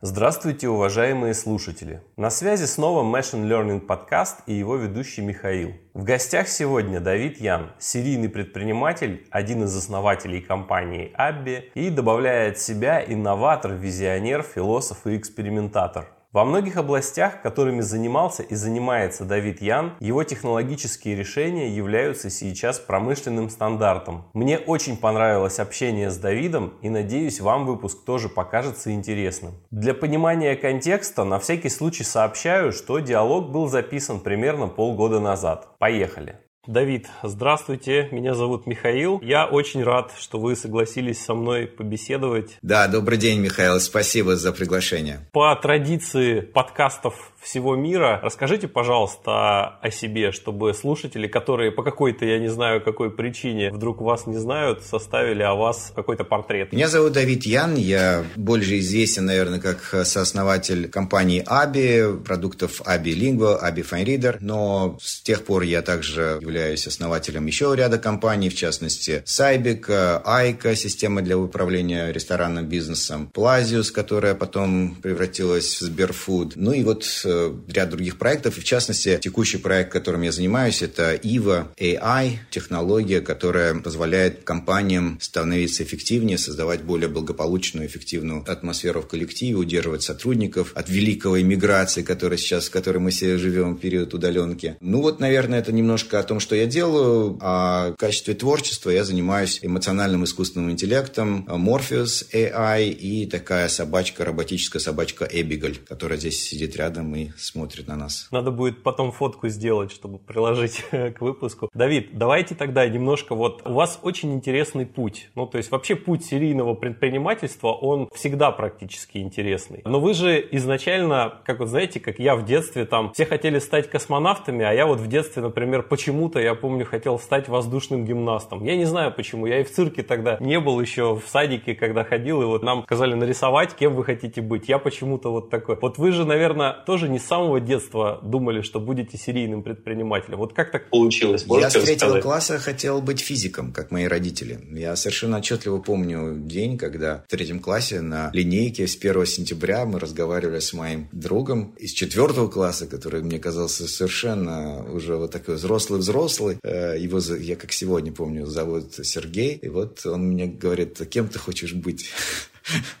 Здравствуйте, уважаемые слушатели! На связи снова Machine Learning подкаст и его ведущий Михаил. В гостях сегодня Давид Ян, серийный предприниматель, один из основателей компании Abby и добавляет себя инноватор, визионер, философ и экспериментатор. Во многих областях, которыми занимался и занимается Давид Ян, его технологические решения являются сейчас промышленным стандартом. Мне очень понравилось общение с Давидом и надеюсь вам выпуск тоже покажется интересным. Для понимания контекста на всякий случай сообщаю, что диалог был записан примерно полгода назад. Поехали! Давид, здравствуйте, меня зовут Михаил. Я очень рад, что вы согласились со мной побеседовать. Да, добрый день, Михаил, спасибо за приглашение. По традиции подкастов всего мира. Расскажите, пожалуйста, о себе, чтобы слушатели, которые по какой-то, я не знаю, какой причине вдруг вас не знают, составили о вас какой-то портрет. Меня зовут Давид Ян, я больше известен, наверное, как сооснователь компании Аби, продуктов Аби Lingua, Аби FineReader, но с тех пор я также являюсь основателем еще ряда компаний, в частности, Сайбик, Айка, система для управления ресторанным бизнесом, Плазиус, которая потом превратилась в Сберфуд, ну и вот Э, ряд других проектов. И в частности, текущий проект, которым я занимаюсь, это IVA AI, технология, которая позволяет компаниям становиться эффективнее, создавать более благополучную, эффективную атмосферу в коллективе, удерживать сотрудников от великой иммиграции, которая сейчас, в которой мы все живем период удаленки. Ну вот, наверное, это немножко о том, что я делаю. А в качестве творчества я занимаюсь эмоциональным искусственным интеллектом, Morpheus AI и такая собачка, роботическая собачка Эбигаль, которая здесь сидит рядом и смотрит на нас. Надо будет потом фотку сделать, чтобы приложить к выпуску. Давид, давайте тогда немножко вот... У вас очень интересный путь. Ну, то есть вообще путь серийного предпринимательства, он всегда практически интересный. Но вы же изначально, как вот знаете, как я в детстве там, все хотели стать космонавтами, а я вот в детстве, например, почему-то, я помню, хотел стать воздушным гимнастом. Я не знаю почему, я и в цирке тогда не был еще в садике, когда ходил, и вот нам сказали нарисовать, кем вы хотите быть. Я почему-то вот такой. Вот вы же, наверное, тоже не с самого детства думали, что будете серийным предпринимателем? Вот как так получилось? Можете Я с третьего сказать? класса хотел быть физиком, как мои родители. Я совершенно отчетливо помню день, когда в третьем классе на линейке с 1 сентября мы разговаривали с моим другом из четвертого класса, который мне казался совершенно уже вот такой взрослый-взрослый. Э, его, я как сегодня помню, зовут Сергей. И вот он мне говорит, кем ты хочешь быть?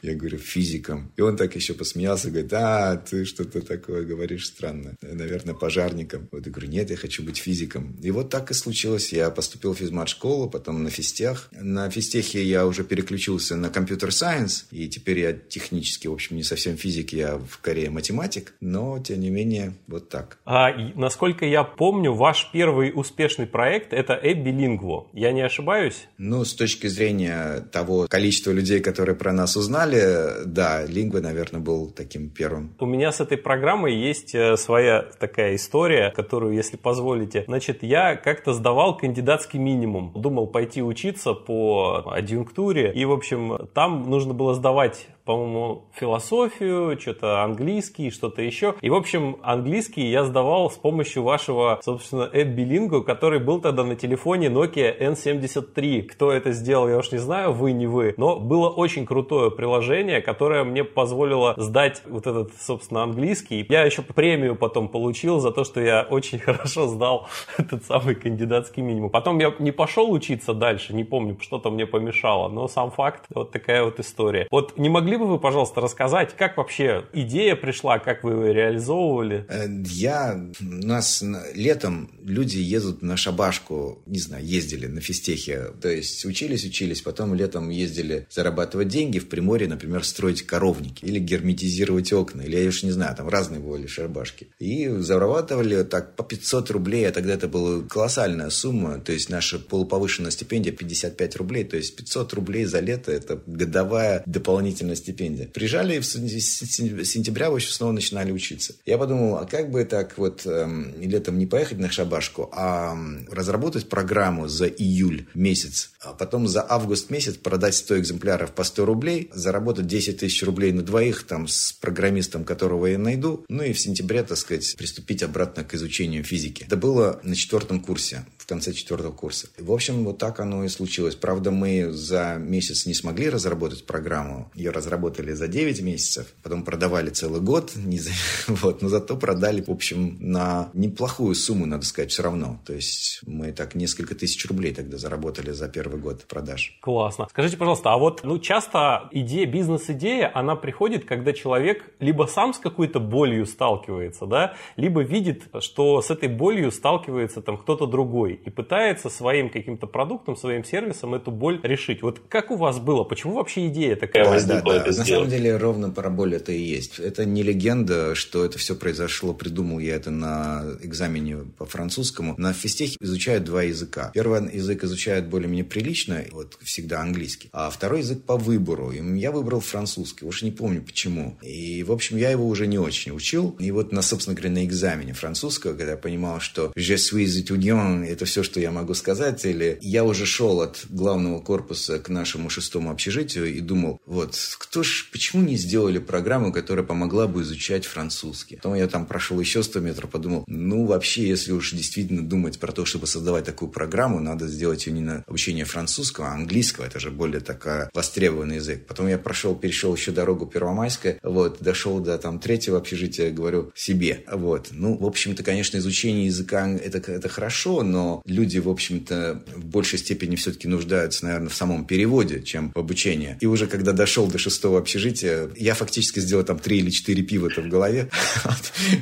Я говорю, физиком. И он так еще посмеялся, говорит, а, ты что-то такое говоришь странно. Наверное, пожарником. Вот я говорю, нет, я хочу быть физиком. И вот так и случилось. Я поступил в физмат-школу, потом на физтех. На физтехе я уже переключился на компьютер-сайенс. И теперь я технически, в общем, не совсем физик, я скорее математик. Но, тем не менее, вот так. А насколько я помню, ваш первый успешный проект – это Эбби Лингво. Я не ошибаюсь? Ну, с точки зрения того количества людей, которые про нас узнали, да, Лингва, наверное, был таким первым. У меня с этой программой есть э, своя такая история, которую, если позволите. Значит, я как-то сдавал кандидатский минимум. Думал пойти учиться по адъюнктуре. И, в общем, там нужно было сдавать по-моему, философию, что-то английский, что-то еще. И, в общем, английский я сдавал с помощью вашего, собственно, эп-билингу, который был тогда на телефоне Nokia N73. Кто это сделал, я уж не знаю, вы, не вы. Но было очень крутое приложение, которое мне позволило сдать вот этот, собственно, английский. Я еще премию потом получил за то, что я очень хорошо сдал этот самый кандидатский минимум. Потом я не пошел учиться дальше, не помню, что-то мне помешало, но сам факт, вот такая вот история. Вот не могли бы вы, пожалуйста, рассказать, как вообще идея пришла, как вы ее реализовывали? Э, я... У нас летом люди едут на шабашку, не знаю, ездили на физтехе. То есть учились, учились, потом летом ездили зарабатывать деньги в Приморье, например, строить коровники или герметизировать окна, или я уж не знаю, там разные были шабашки. И зарабатывали так по 500 рублей, а тогда это была колоссальная сумма. То есть наша полуповышенная стипендия 55 рублей, то есть 500 рублей за лето это годовая дополнительная стипендия. Приезжали в сентября, в снова начинали учиться. Я подумал, а как бы так вот эм, летом не поехать на шабашку, а разработать программу за июль месяц, а потом за август месяц продать 100 экземпляров по 100 рублей, заработать 10 тысяч рублей на двоих там с программистом, которого я найду, ну и в сентябре, так сказать, приступить обратно к изучению физики. Это было на четвертом курсе, в конце четвертого курса. В общем, вот так оно и случилось. Правда, мы за месяц не смогли разработать программу. Ее разработали за 9 месяцев, потом продавали целый год, не за... вот, но зато продали, в общем, на неплохую сумму, надо сказать, все равно. То есть мы так несколько тысяч рублей тогда заработали за первый год продаж. Классно. Скажите, пожалуйста, а вот ну, часто идея, бизнес-идея, она приходит, когда человек либо сам с какой-то болью сталкивается, да, либо видит, что с этой болью сталкивается там кто-то другой и пытается своим каким-то продуктом, своим сервисом эту боль решить. Вот как у вас было? Почему вообще идея такая да, возникла? Да, да. На самом деле ровно про боль это и есть. Это не легенда, что это все произошло, придумал я это на экзамене по французскому. На физтехе изучают два языка. Первый язык изучают более-менее прилично, вот всегда английский, а второй язык по выбору. И я выбрал французский, уж не помню почему. И, в общем, я его уже не очень учил. И вот, на, собственно говоря, на экзамене французского, когда я понимал, что «je suis étudiant» — это все, что я могу сказать, или я уже шел от главного корпуса к нашему шестому общежитию и думал, вот, кто ж, почему не сделали программу, которая помогла бы изучать французский? Потом я там прошел еще 100 метров, подумал, ну, вообще, если уж действительно думать про то, чтобы создавать такую программу, надо сделать ее не на обучение французского, а английского. Это же более такая востребованный язык. Потом я прошел, перешел еще дорогу Первомайская, вот, дошел до там третьего общежития, говорю, себе. Вот. Ну, в общем-то, конечно, изучение языка это, это хорошо, но люди, в общем-то, в большей степени все-таки нуждаются, наверное, в самом переводе, чем в обучении. И уже когда дошел до шестого общежития, я фактически сделал там три или четыре пива-то в голове.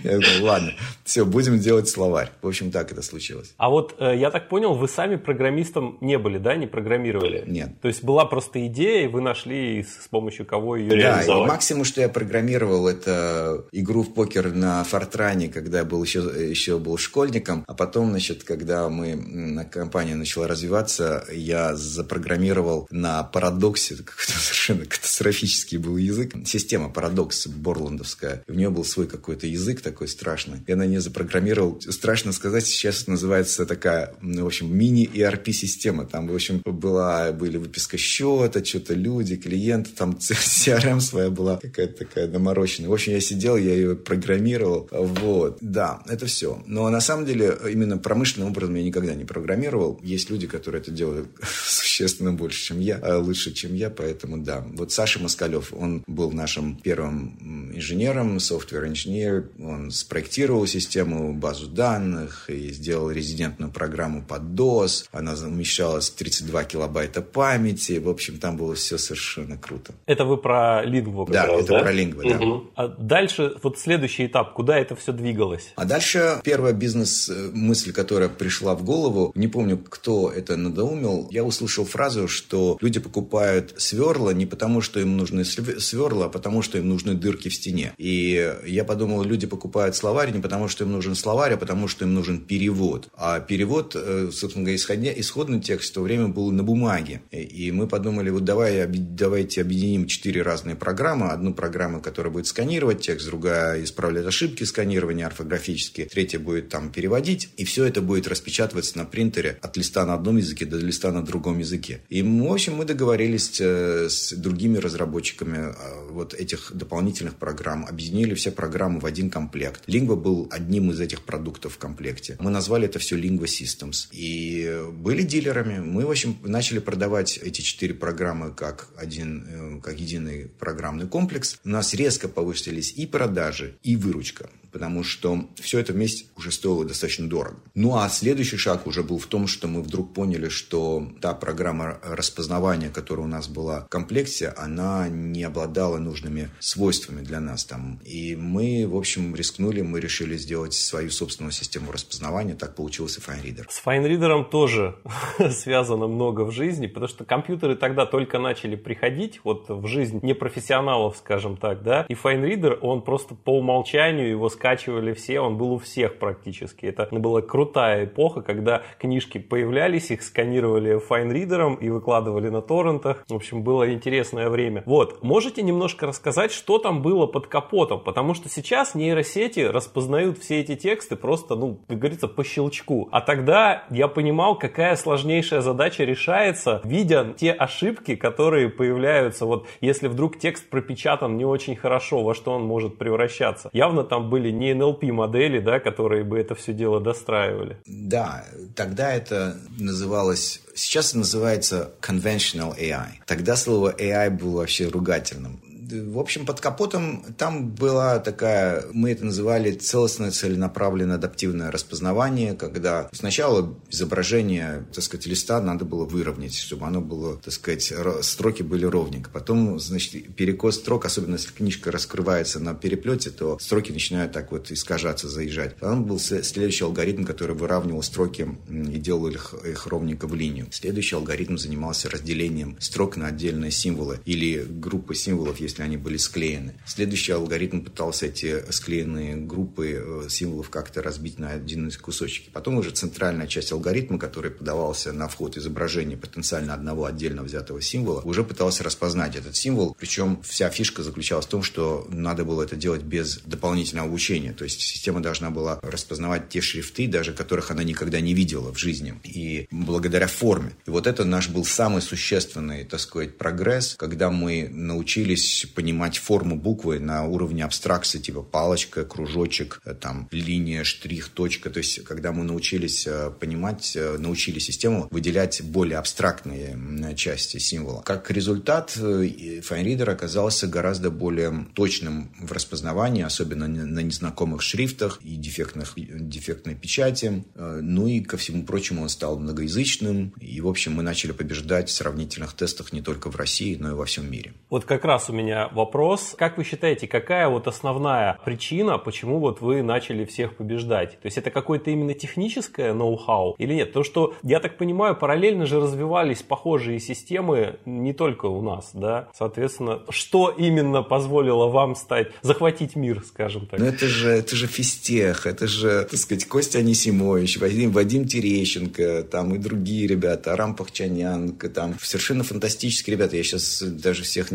Я говорю, ладно, все, будем делать словарь. В общем, так это случилось. А вот э, я так понял, вы сами программистом не были, да, не программировали? Нет. То есть была просто идея, и вы нашли, с помощью кого ее да, реализовать? Да, максимум, что я программировал, это игру в покер на Фортране, когда я был еще, еще был школьником. А потом, значит, когда мы, компания начала развиваться, я запрограммировал на парадоксе, какой-то совершенно катастрофический был язык, система парадокс борландовская. В нее был свой какой-то язык такой страшный. Я на нее запрограммировал. Страшно сказать, сейчас называется такая, ну, в общем, мини-ERP-система. Там, в общем, была, были выписка счета, что-то люди, клиенты, там CRM своя была какая-то такая доморощенная. В общем, я сидел, я ее программировал. Вот. Да, это все. Но на самом деле, именно промышленным образом я никогда не программировал. Есть люди, которые это делают существенно больше, чем я, а лучше, чем я, поэтому да. Вот Саша Москалев, он был нашим первым инженером, софтвер-инженер, он спроектировал систему, базу данных и сделал резидентную программу под DOS. Она умещалась 32 килобайта памяти. В общем, там было все совершенно круто. Это вы про лингву? Да, раз, это да? про лингву, да. Угу. А дальше, вот следующий этап, куда это все двигалось? А дальше первая бизнес-мысль, которая пришла в голову, не помню, кто это надоумил, я услышал фразу, что люди покупают сверла не потому, что им нужны сверла, а потому, что им нужны дырки в стене. И я подумал, люди покупают словарь не потому, что им нужен словарь, а потому, что им нужен перевод. А перевод, э, собственно говоря, исходя, исходный текст в то время был на бумаге. И мы подумали, вот давай, давайте объединим четыре разные программы. Одну программу, которая будет сканировать текст, другая исправлять ошибки сканирования орфографические, третья будет там переводить. И все это будет распечатываться на принтере от листа на одном языке до листа на другом языке. И, в общем, мы договорились э, с другими разработчиками э, вот этих дополнительных программ, объединили все программы в один комплект. Lingua был одним из этих продуктов в комплекте. Мы назвали это все Lingua Systems. И были дилерами. Мы, общем, начали продавать эти четыре программы как один, э, как единый программный комплекс. У нас резко повысились и продажи, и выручка потому что все это вместе уже стоило достаточно дорого. Ну а следующий шаг уже был в том, что мы вдруг поняли, что та программа распознавания, которая у нас была в комплекте, она не обладала нужными свойствами для нас там. И мы, в общем, рискнули, мы решили сделать свою собственную систему распознавания. Так получился FineReader. С FineReader тоже связано много в жизни, потому что компьютеры тогда только начали приходить вот в жизнь непрофессионалов, скажем так, да, и FineReader, он просто по умолчанию его скачивал скачивали все, он был у всех практически. Это была крутая эпоха, когда книжки появлялись, их сканировали файнридером и выкладывали на торрентах. В общем, было интересное время. Вот, можете немножко рассказать, что там было под капотом? Потому что сейчас нейросети распознают все эти тексты просто, ну, как говорится, по щелчку. А тогда я понимал, какая сложнейшая задача решается, видя те ошибки, которые появляются. Вот если вдруг текст пропечатан не очень хорошо, во что он может превращаться. Явно там были не NLP модели, да, которые бы это все дело достраивали. Да, тогда это называлось Сейчас называется conventional AI. Тогда слово AI было вообще ругательным в общем, под капотом там была такая, мы это называли целостное целенаправленное адаптивное распознавание, когда сначала изображение, так сказать, листа надо было выровнять, чтобы оно было, так сказать, строки были ровненько. Потом, значит, перекос строк, особенно если книжка раскрывается на переплете, то строки начинают так вот искажаться, заезжать. Потом был следующий алгоритм, который выравнивал строки и делал их, их ровненько в линию. Следующий алгоритм занимался разделением строк на отдельные символы или группы символов, если они были склеены. Следующий алгоритм пытался эти склеенные группы э, символов как-то разбить на из кусочки. Потом уже центральная часть алгоритма, который подавался на вход изображения потенциально одного отдельно взятого символа, уже пытался распознать этот символ. Причем вся фишка заключалась в том, что надо было это делать без дополнительного обучения. То есть система должна была распознавать те шрифты, даже которых она никогда не видела в жизни. И благодаря форме. И вот это наш был самый существенный, так сказать, прогресс, когда мы научились понимать форму буквы на уровне абстракции, типа палочка, кружочек, э, там, линия, штрих, точка. То есть, когда мы научились э, понимать, э, научили систему выделять более абстрактные части символа. Как результат, FineReader оказался гораздо более точным в распознавании, особенно на незнакомых шрифтах и дефектных, дефектной печати. Ну и, ко всему прочему, он стал многоязычным. И, в общем, мы начали побеждать в сравнительных тестах не только в России, но и во всем мире. Вот как раз у меня вопрос. Как вы считаете, какая вот основная причина, почему вот вы начали всех побеждать? То есть это какое-то именно техническое ноу-хау или нет? То, что, я так понимаю, параллельно же развивались похожие системы не только у нас, да? Соответственно, что именно позволило вам стать, захватить мир, скажем так? Ну это же, это же физтех, это же, так сказать, Костя Анисимович, Вадим, Вадим Терещенко, там и другие ребята, Арам Пахчанян, там совершенно фантастические ребята. Я сейчас даже всех,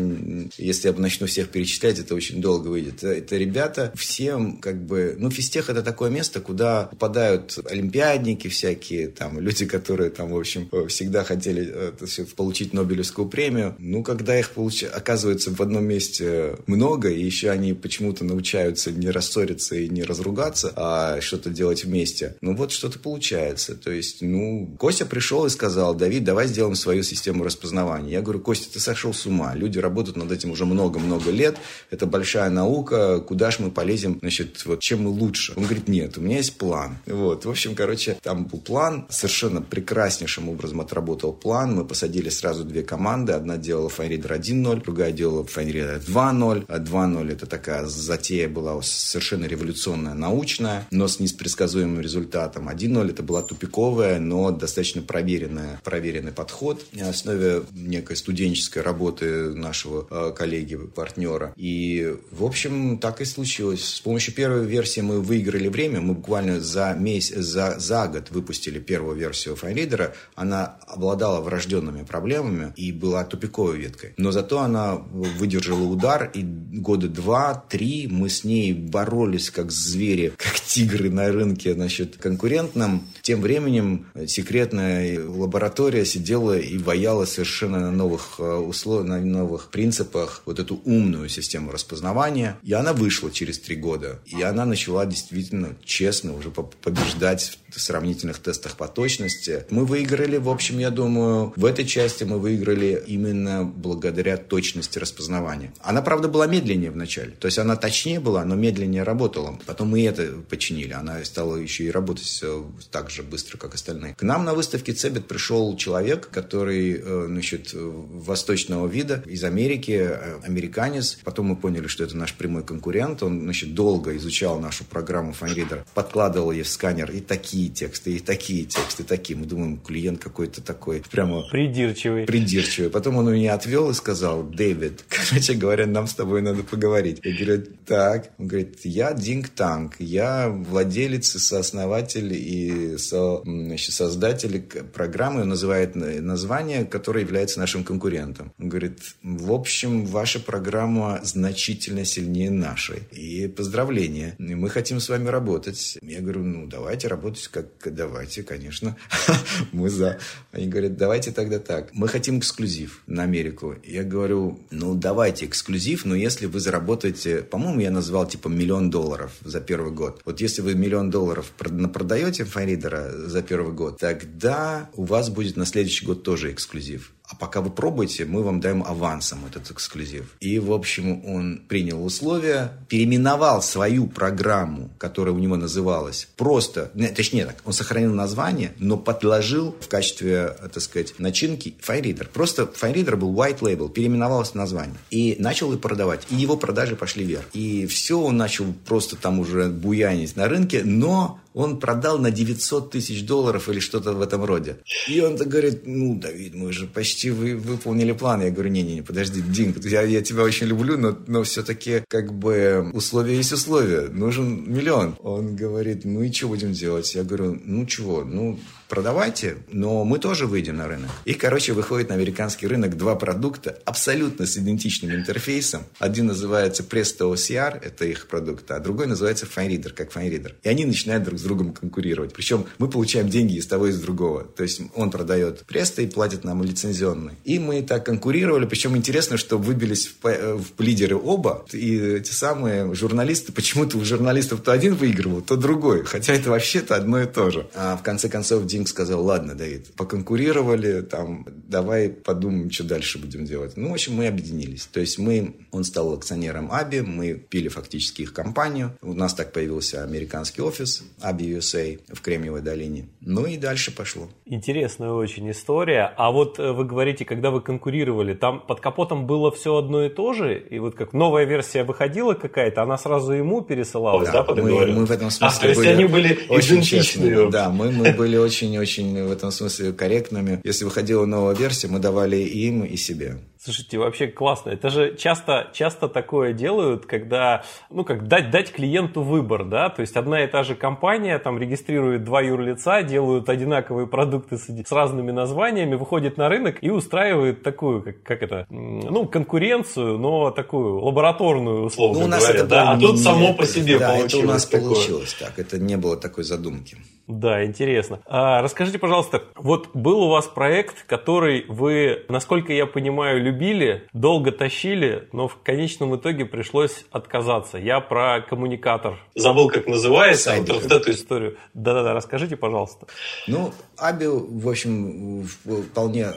если начну всех перечислять, это очень долго выйдет. Это ребята всем как бы, ну, физтех это такое место, куда попадают олимпиадники всякие, там, люди, которые там, в общем, всегда хотели э, получить Нобелевскую премию. Ну, когда их получ... оказывается в одном месте много, и еще они почему-то научаются не рассориться и не разругаться, а что-то делать вместе, ну, вот что-то получается. То есть, ну, Костя пришел и сказал, Давид, давай сделаем свою систему распознавания. Я говорю, Костя, ты сошел с ума. Люди работают над этим уже много-много лет. Это большая наука. Куда же мы полезем? Значит, вот чем мы лучше? Он говорит, нет, у меня есть план. Вот. В общем, короче, там был план. Совершенно прекраснейшим образом отработал план. Мы посадили сразу две команды. Одна делала FineReader 1.0, другая делала FineReader 2.0. А 2.0 это такая затея была совершенно революционная, научная, но с непредсказуемым результатом. 1.0 это была тупиковая, но достаточно проверенная, проверенный подход на основе некой студенческой работы нашего э, коллеги, партнера. И, в общем, так и случилось. С помощью первой версии мы выиграли время. Мы буквально за, месяц, за, за год выпустили первую версию FineReader. Она обладала врожденными проблемами и была тупиковой веткой. Но зато она выдержала удар, и года два-три мы с ней боролись как звери, как тигры на рынке, значит, конкурентном. Тем временем секретная лаборатория сидела и ваяла совершенно на новых э, условиях, на новых принципах вот эту умную систему распознавания. И она вышла через три года. И она начала действительно честно уже побеждать в сравнительных тестах по точности. Мы выиграли, в общем, я думаю, в этой части мы выиграли именно благодаря точности распознавания. Она, правда, была медленнее вначале. То есть она точнее была, но медленнее работала. Потом мы это починили. Она стала еще и работать э, так же быстро, как остальные. К нам на выставке Цебет пришел человек, который, э, значит, восточного вида из Америки, э, американец. Потом мы поняли, что это наш прямой конкурент. Он, значит, долго изучал нашу программу FineReader, подкладывал ей в сканер и такие тексты, и такие тексты, такие. Мы думаем, клиент какой-то такой прямо... Придирчивый. Придирчивый. Потом он меня отвел и сказал, Дэвид, короче говоря, нам с тобой надо поговорить. Я говорю, так. Он говорит, я Динг Танк, я владелец, сооснователь и со, значит, создатель программы, он называет название, которое является нашим конкурентом. Он говорит, в общем, ваша программа значительно сильнее нашей. И поздравления. Мы хотим с вами работать. Я говорю, ну, давайте работать, как давайте, конечно. Мы за. Они говорят, давайте тогда так. Мы хотим эксклюзив на Америку. Я говорю, ну, давайте эксклюзив, но если вы заработаете, по-моему, я назвал типа миллион долларов за первый год. Вот если вы миллион долларов продаете Файридера за первый год, тогда у вас будет на следующий год тоже эксклюзив. А пока вы пробуете, мы вам даем авансом этот эксклюзив. И, в общем, он принял условия, переименовал свою программу, которая у него называлась просто, точнее так, он сохранил название, но подложил в качестве, так сказать, начинки FireReader. Просто FireReader был white label, переименовалось название. И начал и продавать. И его продажи пошли вверх. И все, он начал просто там уже буянить на рынке, но он продал на 900 тысяч долларов или что-то в этом роде. И он так говорит, ну, Давид, мы же почти вы, выполнили план. Я говорю, не-не-не, подожди, Дин, я, я тебя очень люблю, но, но все-таки как бы условия есть условия, нужен миллион. Он говорит, ну и что будем делать? Я говорю, ну чего, ну продавайте, но мы тоже выйдем на рынок. И, короче, выходит на американский рынок два продукта абсолютно с идентичным интерфейсом. Один называется Presto OCR, это их продукт, а другой называется FineReader, как FineReader. И они начинают друг с другом конкурировать. Причем мы получаем деньги из того и из другого. То есть он продает Presto и платит нам лицензионный. И мы так конкурировали. Причем интересно, что выбились в, в лидеры оба. И эти самые журналисты, почему-то у журналистов то один выигрывал, то другой. Хотя это вообще-то одно и то же. А в конце концов Дим сказал, ладно, Давид, поконкурировали, там, давай подумаем, что дальше будем делать. Ну, в общем, мы объединились. То есть мы, он стал акционером Аби, мы пили фактически их компанию. У нас так появился американский офис Аби USA в Кремниевой долине. Ну и дальше пошло. Интересная очень история. А вот э, вы говорите, когда вы конкурировали, там под капотом было все одно и то же? И вот как новая версия выходила какая-то, она сразу ему пересылалась, да, да мы, мы в этом смысле а, то есть были они были идентичны. Да, мы, мы были очень очень-очень в этом смысле корректными. Если выходила новая версия, мы давали им и себе. Слушайте, вообще классно. Это же часто, часто такое делают, когда, ну, как дать, дать клиенту выбор, да, то есть одна и та же компания там регистрирует два юрлица, делают одинаковые продукты с, с разными названиями, выходит на рынок и устраивает такую, как, как это, ну, конкуренцию, но такую лабораторную, условно ну, у нас говоря, это да, а тут не, само по себе да, получилось. это у нас такое. получилось так, это не было такой задумки. Да, интересно. А, расскажите, пожалуйста, вот был у вас проект, который вы, насколько я понимаю, любили, долго тащили, но в конечном итоге пришлось отказаться. Я про коммуникатор. Забыл, как называется, вот, вот эту историю. Да-да-да, расскажите, пожалуйста. Ну, Аби, в общем, вполне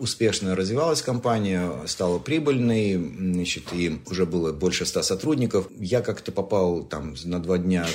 успешно развивалась компания, стала прибыльной, значит, и уже было больше ста сотрудников. Я как-то попал там на два дня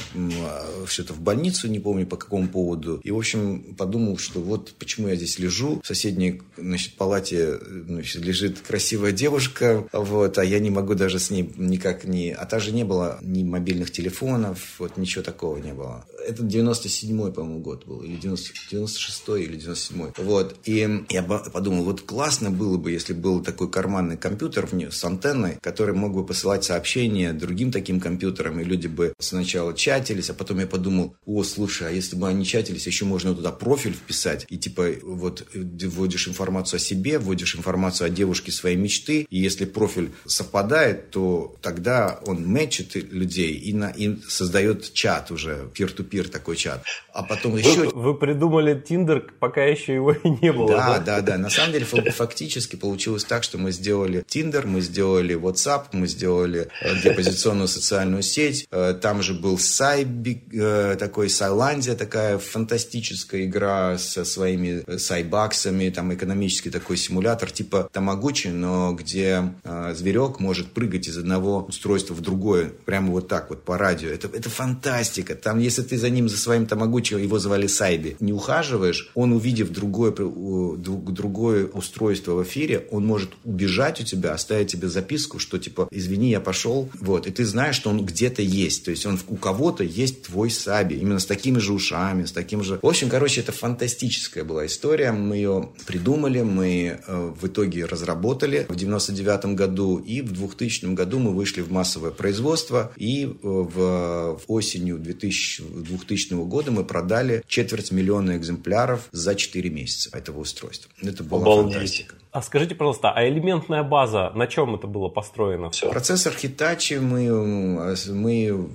что-то в больницу, не помню по какому поводу. И, в общем, подумал, что вот почему я здесь лежу. В соседней значит, палате значит, лежит красивая девушка, вот, а я не могу даже с ней никак не... А также не было ни мобильных телефонов, вот ничего такого не было. Это 97-й, по-моему, год был, или 90, 96-й, или 97-й. Вот, и я подумал, вот классно было бы, если был такой карманный компьютер в с антенной, который мог бы посылать сообщения другим таким компьютерам, и люди бы сначала чатились, а потом я подумал, о, слушай, а если бы они чатились, еще можно туда профиль вписать, и типа вот вводишь информацию о себе, вводишь информацию о девушке своей мечты, и если профиль совпадает, то тогда он мэчит людей и, на, и создает чат уже, peer-to-peer такой чат. А потом еще... Вы, вы придумали Тиндер, пока еще его и не было. Да, да, да. да. На самом деле фактически получилось так, что мы сделали Тиндер, мы сделали WhatsApp, мы сделали э, депозиционную социальную сеть. Э, там же был Сайби, э, такой Сайландия, такая фантастическая игра со своими сайбаксами, там экономический такой симулятор типа Тамагучи, но где зверек может прыгать из одного устройства в другое, прямо вот так вот по радио. Это, это фантастика. Там, если ты за ним, за своим Тамагучи, его звали Сайби, не ухаживаешь, он, увидев другое, другое устройство в эфире, он может убежать у тебя, оставить тебе записку, что типа, извини, я пошел, вот, и ты знаешь, что он где-то есть, то есть он у кого-то есть твой Саби, именно с такими же ушами, с таким же... В общем, короче, это фантастическая была история, мы ее придумали, мы э, в итоге разработали в 99 году, и в 2000 году мы вышли в массовое производство, и э, в, в осенью 2000, 2000 года мы продали четверть миллиона экземпляров за 4 месяца этого устройства. Это была Обалдеть. фантастика. А скажите, пожалуйста, а элементная база, на чем это было построено все? Процессор Hitachi мы, мы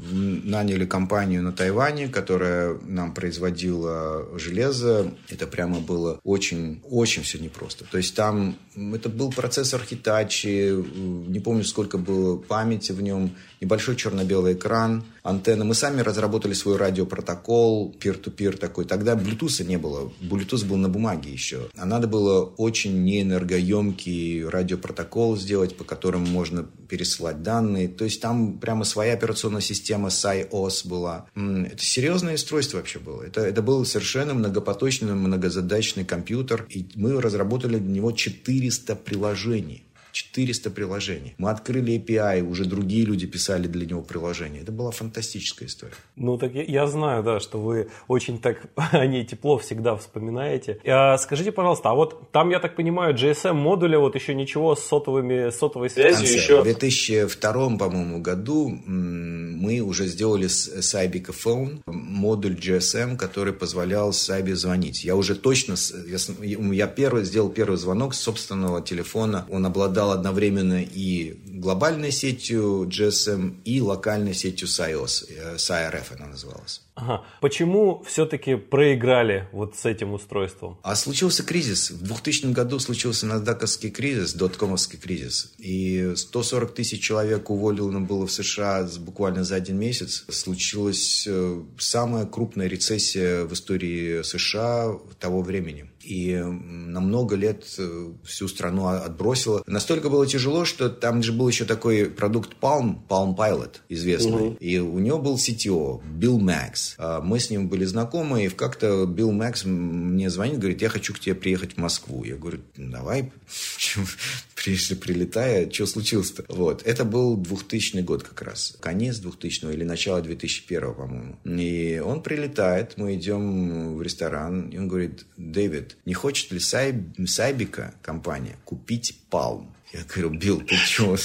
наняли компанию на Тайване, которая нам производила железо. Это прямо было очень, очень все непросто. То есть там это был процессор Hitachi, не помню, сколько было памяти в нем, небольшой черно-белый экран, антенна. Мы сами разработали свой радиопротокол, peer-to-peer такой. Тогда Bluetooth не было. Bluetooth был на бумаге еще. А надо было очень неэнергично энергоемкий радиопротокол сделать, по которому можно пересылать данные. То есть там прямо своя операционная система SciOS была. Это серьезное устройство вообще было. Это, это был совершенно многопоточный, многозадачный компьютер. И мы разработали для него 400 приложений. 400 приложений. Мы открыли API, уже другие люди писали для него приложения. Это была фантастическая история. Ну, так я, я знаю, да, что вы очень так о ней тепло всегда вспоминаете. А, скажите, пожалуйста, а вот там, я так понимаю, GSM-модуля вот еще ничего с сотовыми, сотовой связью еще... В 2002, по-моему, году мы уже сделали с Cybica Phone модуль GSM, который позволял Сайбе звонить. Я уже точно, я, я первый, сделал первый звонок с собственного телефона. Он обладал обладал одновременно и глобальной сетью GSM, и локальной сетью SIOS, SIRF она называлась. Ага. Почему все-таки проиграли вот с этим устройством? А случился кризис. В 2000 году случился насдаковский кризис, доткомовский кризис. И 140 тысяч человек уволено было в США буквально за один месяц. Случилась э, самая крупная рецессия в истории США того времени и на много лет э, всю страну отбросило. Настолько было тяжело, что там же был еще такой продукт Palm, Palm Pilot, известный. Угу. И у него был CTO, Билл Макс. Мы с ним были знакомы, и как-то Билл Макс мне звонит, говорит, я хочу к тебе приехать в Москву. Я говорю, давай, прежде прилетая, что случилось-то? Вот. Это был 2000 год как раз. Конец 2000 или начало 2001, по-моему. И он прилетает, мы идем в ресторан, и он говорит, Дэвид, не хочет ли Сайбика компания купить Palm? Я говорю, Билл, ты чего?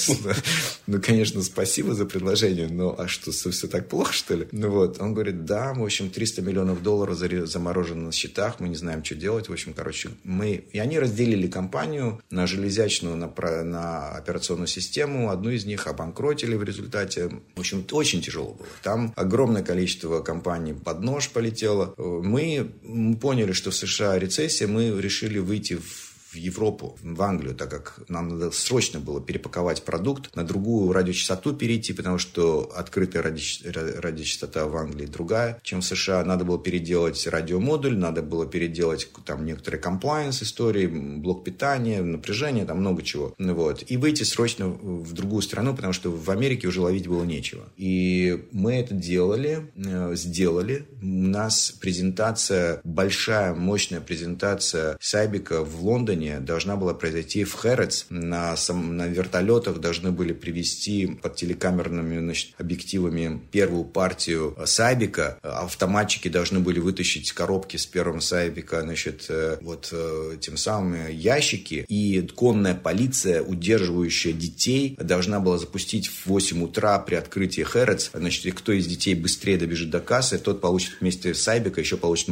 Ну, конечно, спасибо за предложение, но а что, все так плохо, что ли? Ну вот, он говорит, да, в общем, 300 миллионов долларов заморожено на счетах, мы не знаем, что делать. В общем, короче, мы... И они разделили компанию на железячную, на, на операционную систему. Одну из них обанкротили в результате. В общем, очень тяжело было. Там огромное количество компаний под нож полетело. Мы поняли, что в США рецессия, мы решили выйти в в Европу, в Англию, так как нам надо срочно было перепаковать продукт, на другую радиочастоту перейти, потому что открытая ради, радиочастота в Англии другая, чем в США. Надо было переделать радиомодуль, надо было переделать там некоторые комплайенс истории, блок питания, напряжение, там много чего. Вот. И выйти срочно в другую страну, потому что в Америке уже ловить было нечего. И мы это делали, э, сделали. У нас презентация, большая, мощная презентация Сайбика в Лондоне Лондоне должна была произойти в Хэротс. На, сам, на вертолетах должны были привезти под телекамерными значит, объективами первую партию Сайбика. Автоматчики должны были вытащить коробки с первым Сайбика, значит, э, вот э, тем самым ящики. И конная полиция, удерживающая детей, должна была запустить в 8 утра при открытии Хэротс. Значит, кто из детей быстрее добежит до кассы, тот получит вместе с Сайбика, еще получит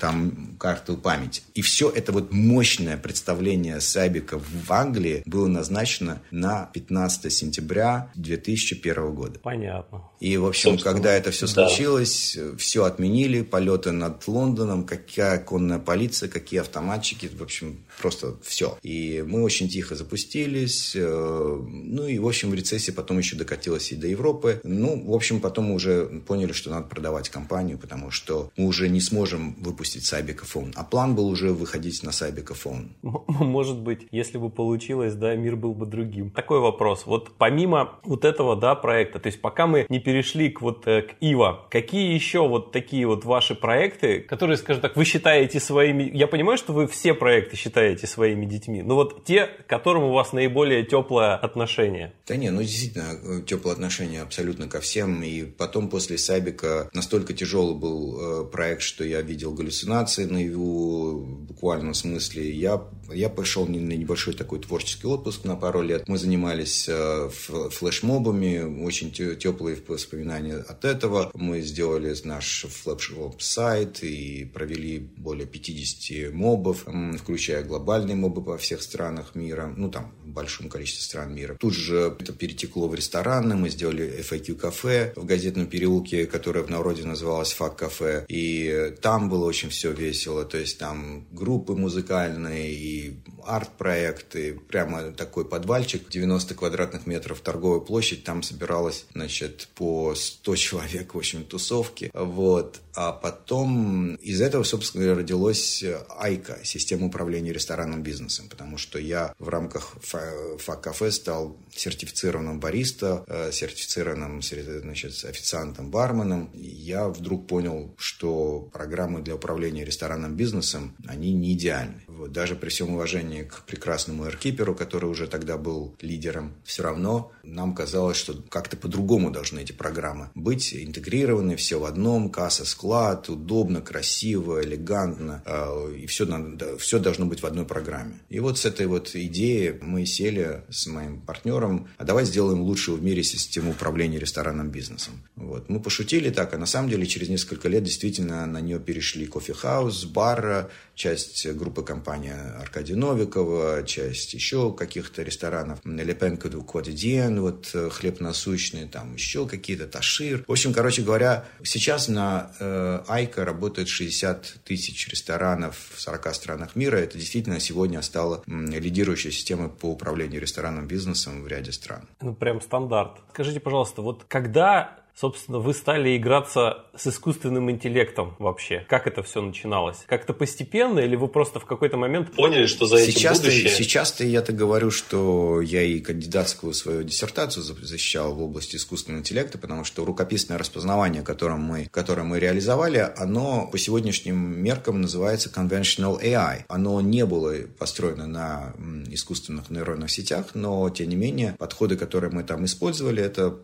там карту памяти. И все это вот мощное представление представление Сайбика в Англии было назначено на 15 сентября 2001 года. Понятно. И, в общем, Собственно, когда это все да. случилось, все отменили, полеты над Лондоном, какая конная полиция, какие автоматчики, в общем, просто все. И мы очень тихо запустились, э, ну и, в общем, рецессия потом еще докатилась и до Европы. Ну, в общем, потом мы уже поняли, что надо продавать компанию, потому что мы уже не сможем выпустить Сайбика Phone. А план был уже выходить на Сайбика Phone. может быть, если бы получилось, да, мир был бы другим. Такой вопрос. Вот помимо вот этого, да, проекта, то есть пока мы не перешли к вот э, к Ива, какие еще вот такие вот ваши проекты, которые, скажем так, вы считаете своими... Я понимаю, что вы все проекты считаете своими детьми, но вот те, к которым у вас наиболее теплое отношение. Да не, ну действительно, э, теплое отношение абсолютно ко всем. И потом после Сайбика настолько тяжелый был э, проект, что я видел галлюцинации на его буквальном смысле. Я я пошел на небольшой такой творческий отпуск на пару лет. Мы занимались э, флешмобами, очень теплые воспоминания от этого. Мы сделали наш флешмоб-сайт и провели более 50 мобов, включая глобальные мобы по всех странах мира, ну там в большом количестве стран мира. Тут же это перетекло в рестораны, мы сделали FAQ-кафе в газетном переулке, которое в народе называлось ФАК-кафе, и там было очень все весело, то есть там группы музыкальные и арт-проекты, прямо такой подвальчик, 90 квадратных метров торговая площадь, там собиралось, значит, по 100 человек, в общем, тусовки, вот. А потом из этого, собственно говоря, родилась Айка, система управления ресторанным бизнесом, потому что я в рамках ФАК-кафе стал сертифицированным бариста, э, сертифицированным значит, официантом, барменом. Я вдруг понял, что программы для управления ресторанным бизнесом, они не идеальны. Вот, даже при всем уважении к прекрасному эркиперу, который уже тогда был лидером, все равно нам казалось, что как-то по-другому должны эти программы быть интегрированы, все в одном, касса, склад, удобно, красиво, элегантно, э, и все, надо, все должно быть в одной программе. И вот с этой вот идеей мы сели с моим партнером, а давай сделаем лучшую в мире систему управления ресторанным бизнесом. Вот. Мы пошутили так, а на самом деле через несколько лет действительно на нее перешли Кофе Хауз, бар, часть группы компании Аркадия Новикова, часть еще каких-то ресторанов, Le Pain Quotidien, вот э, хлеб насущный, там еще какие-то, Ташир. В общем, короче говоря, сейчас на э, iiko работает 60 тысяч ресторанов в 40 странах мира. Это действительно сегодня стало лидирующей системой по управлению ресторанным бизнесом в ряде стран. Ну, прям стандарт. Скажите, пожалуйста, вот когда собственно, вы стали играться с искусственным интеллектом вообще? Как это все начиналось? Как-то постепенно или вы просто в какой-то момент поняли, что за этим сейчас будущее? Сейчас-то я-то говорю, что я и кандидатскую свою диссертацию защищал в области искусственного интеллекта, потому что рукописное распознавание, которое мы, которое мы реализовали, оно по сегодняшним меркам называется conventional AI. Оно не было построено на искусственных нейронных сетях, но, тем не менее, подходы, которые мы там использовали, это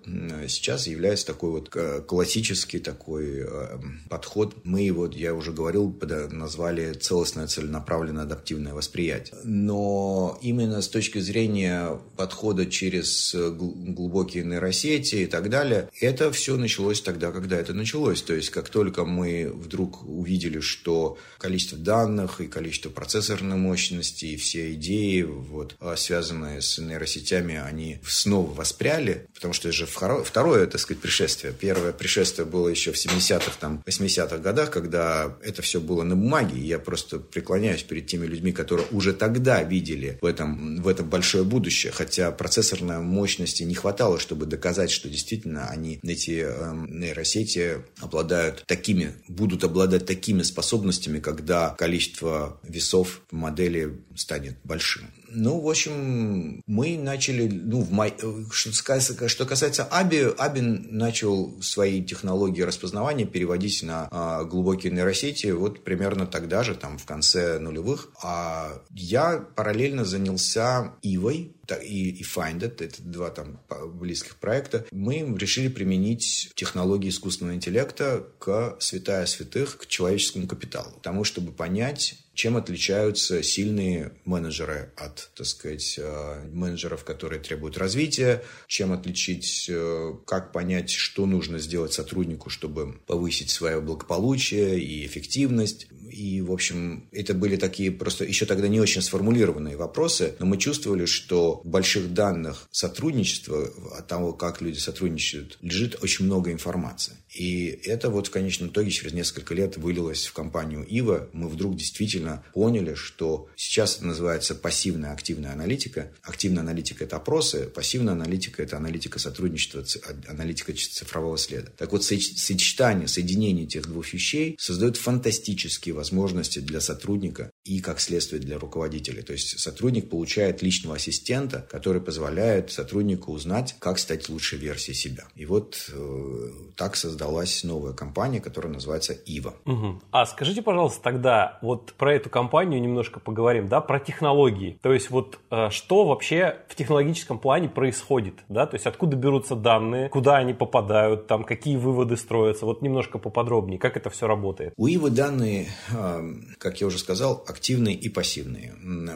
сейчас является такой вот э, классический такой э, подход. Мы его, я уже говорил, назвали целостное целенаправленное адаптивное восприятие. Но именно с точки зрения подхода через э, глубокие нейросети и так далее, это все началось тогда, когда это началось. То есть, как только мы вдруг увидели, что количество данных и количество процессорной мощности и все идеи, вот, связанные с нейросетями, они снова воспряли, потому что это же второе, так сказать, пришествие пришествие. Первое пришествие было еще в 70-х, там, 80-х годах, когда это все было на бумаге. Я просто преклоняюсь перед теми людьми, которые уже тогда видели в этом, в этом большое будущее. Хотя процессорной мощности не хватало, чтобы доказать, что действительно они, эти э, нейросети обладают такими, будут обладать такими способностями, когда количество весов в модели станет большим. Ну, в общем, мы начали, ну, в май... что, что касается Аби, Аби начал свои технологии распознавания переводить на а, глубокие нейросети вот примерно тогда же, там, в конце нулевых. А я параллельно занялся Ивой, и, и Findit, это два там близких проекта, мы решили применить технологии искусственного интеллекта к святая святых, к человеческому капиталу. Тому, чтобы понять, чем отличаются сильные менеджеры от, так сказать, э, менеджеров, которые требуют развития, чем отличить, э, как понять, что нужно сделать сотруднику, чтобы повысить свое благополучие и эффективность. И, в общем, это были такие просто еще тогда не очень сформулированные вопросы, но мы чувствовали, что в больших данных сотрудничества, от того, как люди сотрудничают, лежит очень много информации. И это вот в конечном итоге через несколько лет вылилось в компанию Ива. Мы вдруг действительно поняли, что сейчас это называется пассивная активная аналитика. Активная аналитика – это опросы, пассивная аналитика – это аналитика сотрудничества, аналитика цифрового следа. Так вот, сочетание, соединение этих двух вещей создает фантастические возможности для сотрудника и, как следствие, для руководителя. То есть сотрудник получает личного ассистента, который позволяет сотруднику узнать, как стать лучшей версией себя. И вот э, так создалась новая компания, которая называется Ива. Угу. А скажите, пожалуйста, тогда вот про эту компанию немножко поговорим, да, про технологии. То есть вот э, что вообще в технологическом плане происходит, да, то есть откуда берутся данные, куда они попадают, там какие выводы строятся, вот немножко поподробнее, как это все работает. У Ивы данные, э, как я уже сказал, активные и пассивные.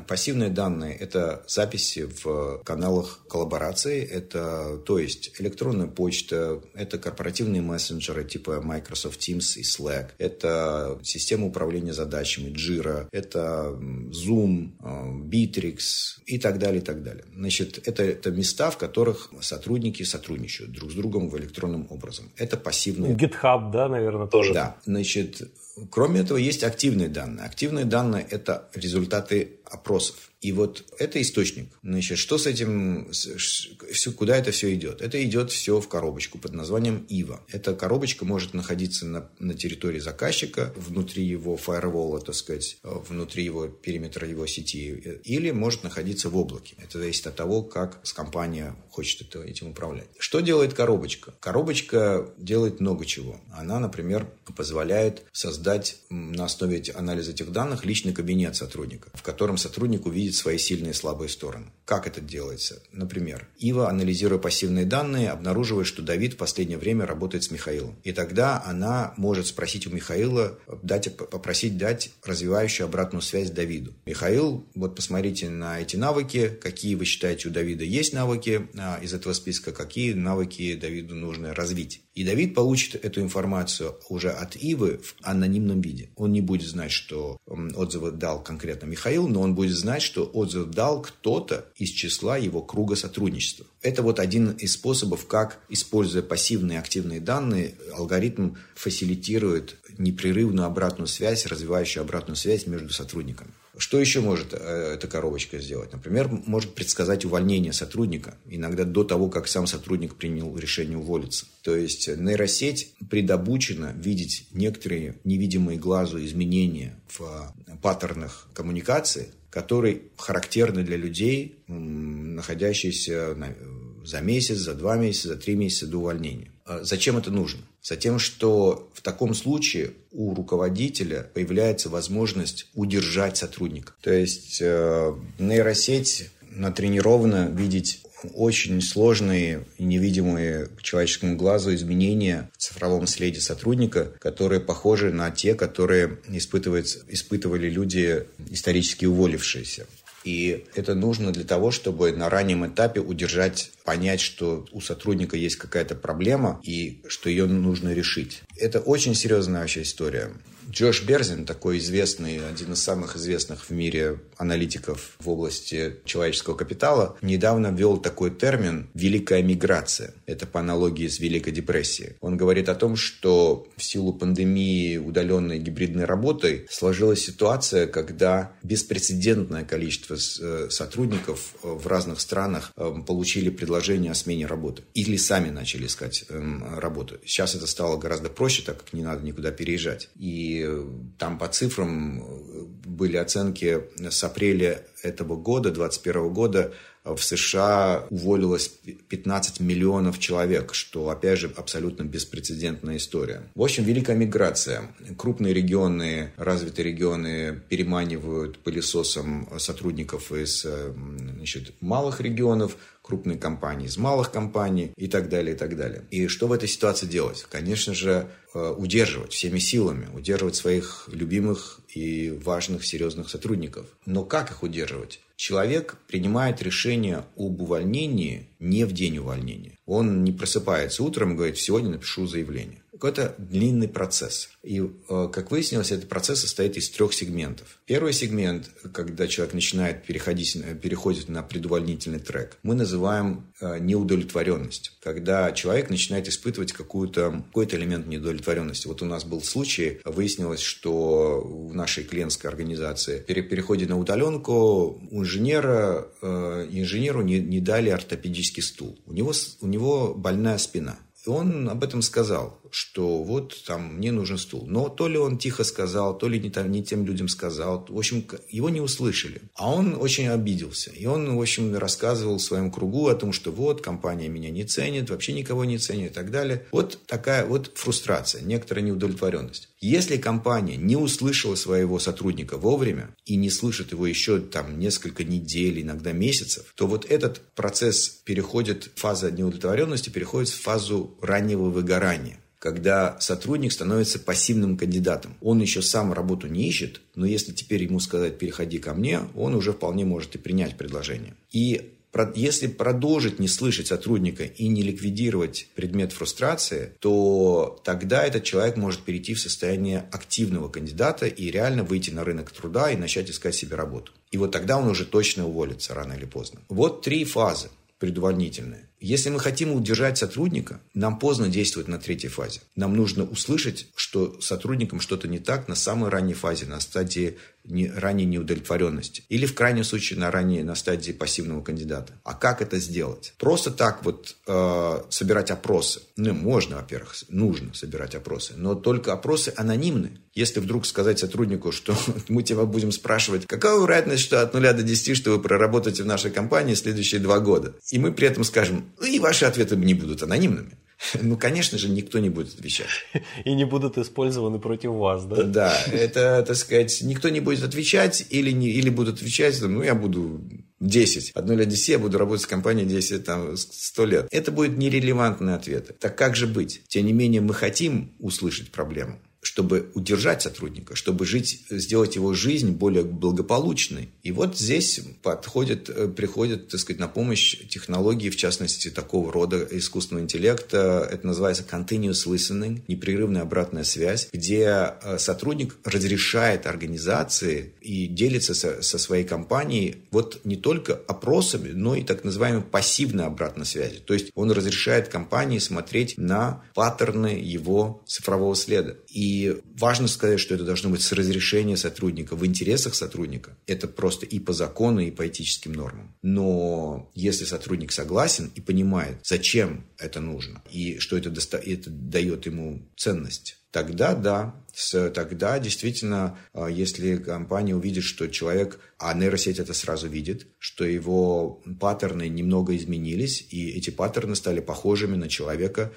Пассивные данные – это записи в каналах коллаборации, это, то есть электронная почта, это корпоративные мессенджеры типа Microsoft Teams и Slack, это система управления задачами Jira, это Zoom, э, Bittrex и так далее, и так далее. Значит, это, это места, в которых сотрудники сотрудничают друг с другом в электронном образом. Это пассивные. GitHub, да, наверное, тоже. Да. Значит, Кроме этого, есть активные данные. Активные данные – это результаты опросов. И вот это источник. Значит, что с этим, куда это все идет? Это идет все в коробочку под названием ИВА. Эта коробочка может находиться на, на территории заказчика, внутри его фаервола, так сказать, внутри его периметра его сети, или может находиться в облаке. Это зависит от того, как компания хочет это, этим управлять. Что делает коробочка? Коробочка делает много чего. Она, например, позволяет создать на основе анализа этих данных личный кабинет сотрудника, в котором сотрудник увидит видеть свои сильные и слабые стороны. Как это делается? Например, Ива, анализируя пассивные данные, обнаруживает, что Давид в последнее время работает с Михаилом. И тогда она может спросить у Михаила, дать, попросить дать развивающую обратную связь Давиду. Михаил, вот посмотрите на эти навыки, какие вы считаете у Давида есть навыки а, из этого списка, какие навыки Давиду нужно развить. И Давид получит эту информацию уже от Ивы в анонимном виде. Он не будет знать, что отзывы дал конкретно Михаил, но он будет знать, что отзыв дал кто-то из числа его круга сотрудничества. Это вот один из способов, как, используя пассивные и активные данные, алгоритм фасилитирует непрерывную обратную связь, развивающую обратную связь между сотрудниками. Что еще может э, эта коробочка сделать? Например, может предсказать увольнение сотрудника, иногда до того, как сам сотрудник принял решение уволиться. То есть нейросеть предобучена видеть некоторые невидимые глазу изменения в паттернах коммуникации, которые характерны для людей, находящихся за месяц, за два месяца, за три месяца до увольнения. А зачем это нужно? Затем, что в таком случае у руководителя появляется возможность удержать сотрудника. То есть э, нейросеть натренирована видеть очень сложные и невидимые человеческому глазу изменения в цифровом следе сотрудника, которые похожи на те, которые испытывали люди, исторически уволившиеся. И это нужно для того, чтобы на раннем этапе удержать, понять, что у сотрудника есть какая-то проблема и что ее нужно решить. Это очень серьезная вообще история. Джош Берзин, такой известный, один из самых известных в мире аналитиков в области человеческого капитала, недавно ввел такой термин «великая миграция». Это по аналогии с Великой депрессией. Он говорит о том, что в силу пандемии удаленной гибридной работы сложилась ситуация, когда беспрецедентное количество э, сотрудников э, в разных странах э, получили предложение о смене работы или сами начали искать эм, работу. Сейчас это стало гораздо проще, так как не надо никуда переезжать. И там по цифрам э, были оценки с апреля этого года, 2021 года, в США уволилось 15 миллионов человек, что, опять же, абсолютно беспрецедентная история. В общем, великая миграция. Крупные регионы, развитые регионы переманивают пылесосом сотрудников из значит, малых регионов, крупные компании из малых компаний и так далее, и так далее. И что в этой ситуации делать? Конечно же, э, удерживать всеми силами, удерживать своих любимых и важных, серьезных сотрудников. Но как их удерживать? Человек принимает решение об увольнении не в день увольнения. Он не просыпается утром и говорит, сегодня напишу заявление какой-то длинный процесс. И, э, как выяснилось, этот процесс состоит из трех сегментов. Первый сегмент, когда человек начинает переходить, переходит на предувольнительный трек, мы называем э, неудовлетворенность. Когда человек начинает испытывать какую-то, какой-то элемент неудовлетворенности. Вот у нас был случай, выяснилось, что в нашей клиентской организации при переходе на удаленку инженера, э, инженеру не, не дали ортопедический стул. У него, у него больная спина. И он об этом сказал что вот там мне нужен стул. Но то ли он тихо сказал, то ли не, там, не тем людям сказал. В общем, его не услышали. А он очень обиделся. И он, в общем, рассказывал в своем кругу о том, что вот компания меня не ценит, вообще никого не ценит и так далее. Вот такая вот фрустрация, некоторая неудовлетворенность. Если компания не услышала своего сотрудника вовремя и не слышит его еще там несколько недель, иногда месяцев, то вот этот процесс переходит, фаза неудовлетворенности переходит в фазу раннего выгорания когда сотрудник становится пассивным кандидатом. Он еще сам работу не ищет, но если теперь ему сказать «переходи ко мне», он уже вполне может и принять предложение. И если продолжить не слышать сотрудника и не ликвидировать предмет фрустрации, то тогда этот человек может перейти в состояние активного кандидата и реально выйти на рынок труда и начать искать себе работу. И вот тогда он уже точно уволится рано или поздно. Вот три фазы предувольнительные. Если мы хотим удержать сотрудника, нам поздно действовать на третьей фазе. Нам нужно услышать, что сотрудникам что-то не так на самой ранней фазе, на стадии не, ранней неудовлетворенности. Или в крайнем случае на ранней, на стадии пассивного кандидата. А как это сделать? Просто так вот э, собирать опросы. Ну, можно, во-первых, нужно собирать опросы. Но только опросы анонимны. Если вдруг сказать сотруднику, что мы тебя будем спрашивать, какая вероятность, что от 0 до 10, что вы проработаете в нашей компании следующие два года. И мы при этом скажем, ну и ваши ответы не будут анонимными. Ну, конечно же, никто не будет отвечать. И не будут использованы против вас, да? Да, это, так сказать, никто не будет отвечать или, не, или будут отвечать, ну, я буду 10. От 0 до 10 я буду работать с компанией 10, там, 100 лет. Это будет нерелевантные ответы. Так как же быть? Тем не менее, мы хотим услышать проблему чтобы удержать сотрудника, чтобы жить, сделать его жизнь более благополучной. И вот здесь подходит, э, приходят, так сказать, на помощь технологии, в частности, такого рода искусственного интеллекта. Это называется continuous listening, непрерывная обратная связь, где э, сотрудник разрешает организации и делится со, со своей компанией вот не только опросами, но и так называемой пассивной обратной связи. То есть он разрешает компании смотреть на паттерны его цифрового следа. И и важно сказать, что это должно быть с разрешения сотрудника, в интересах сотрудника. Это просто и по закону, и по этическим нормам. Но если сотрудник согласен и понимает, зачем это нужно, и что это, доста- это дает ему ценность, тогда да, тогда действительно, а, если компания увидит, что человек, а нейросеть это сразу видит, что его паттерны немного изменились, и эти паттерны стали похожими на человека,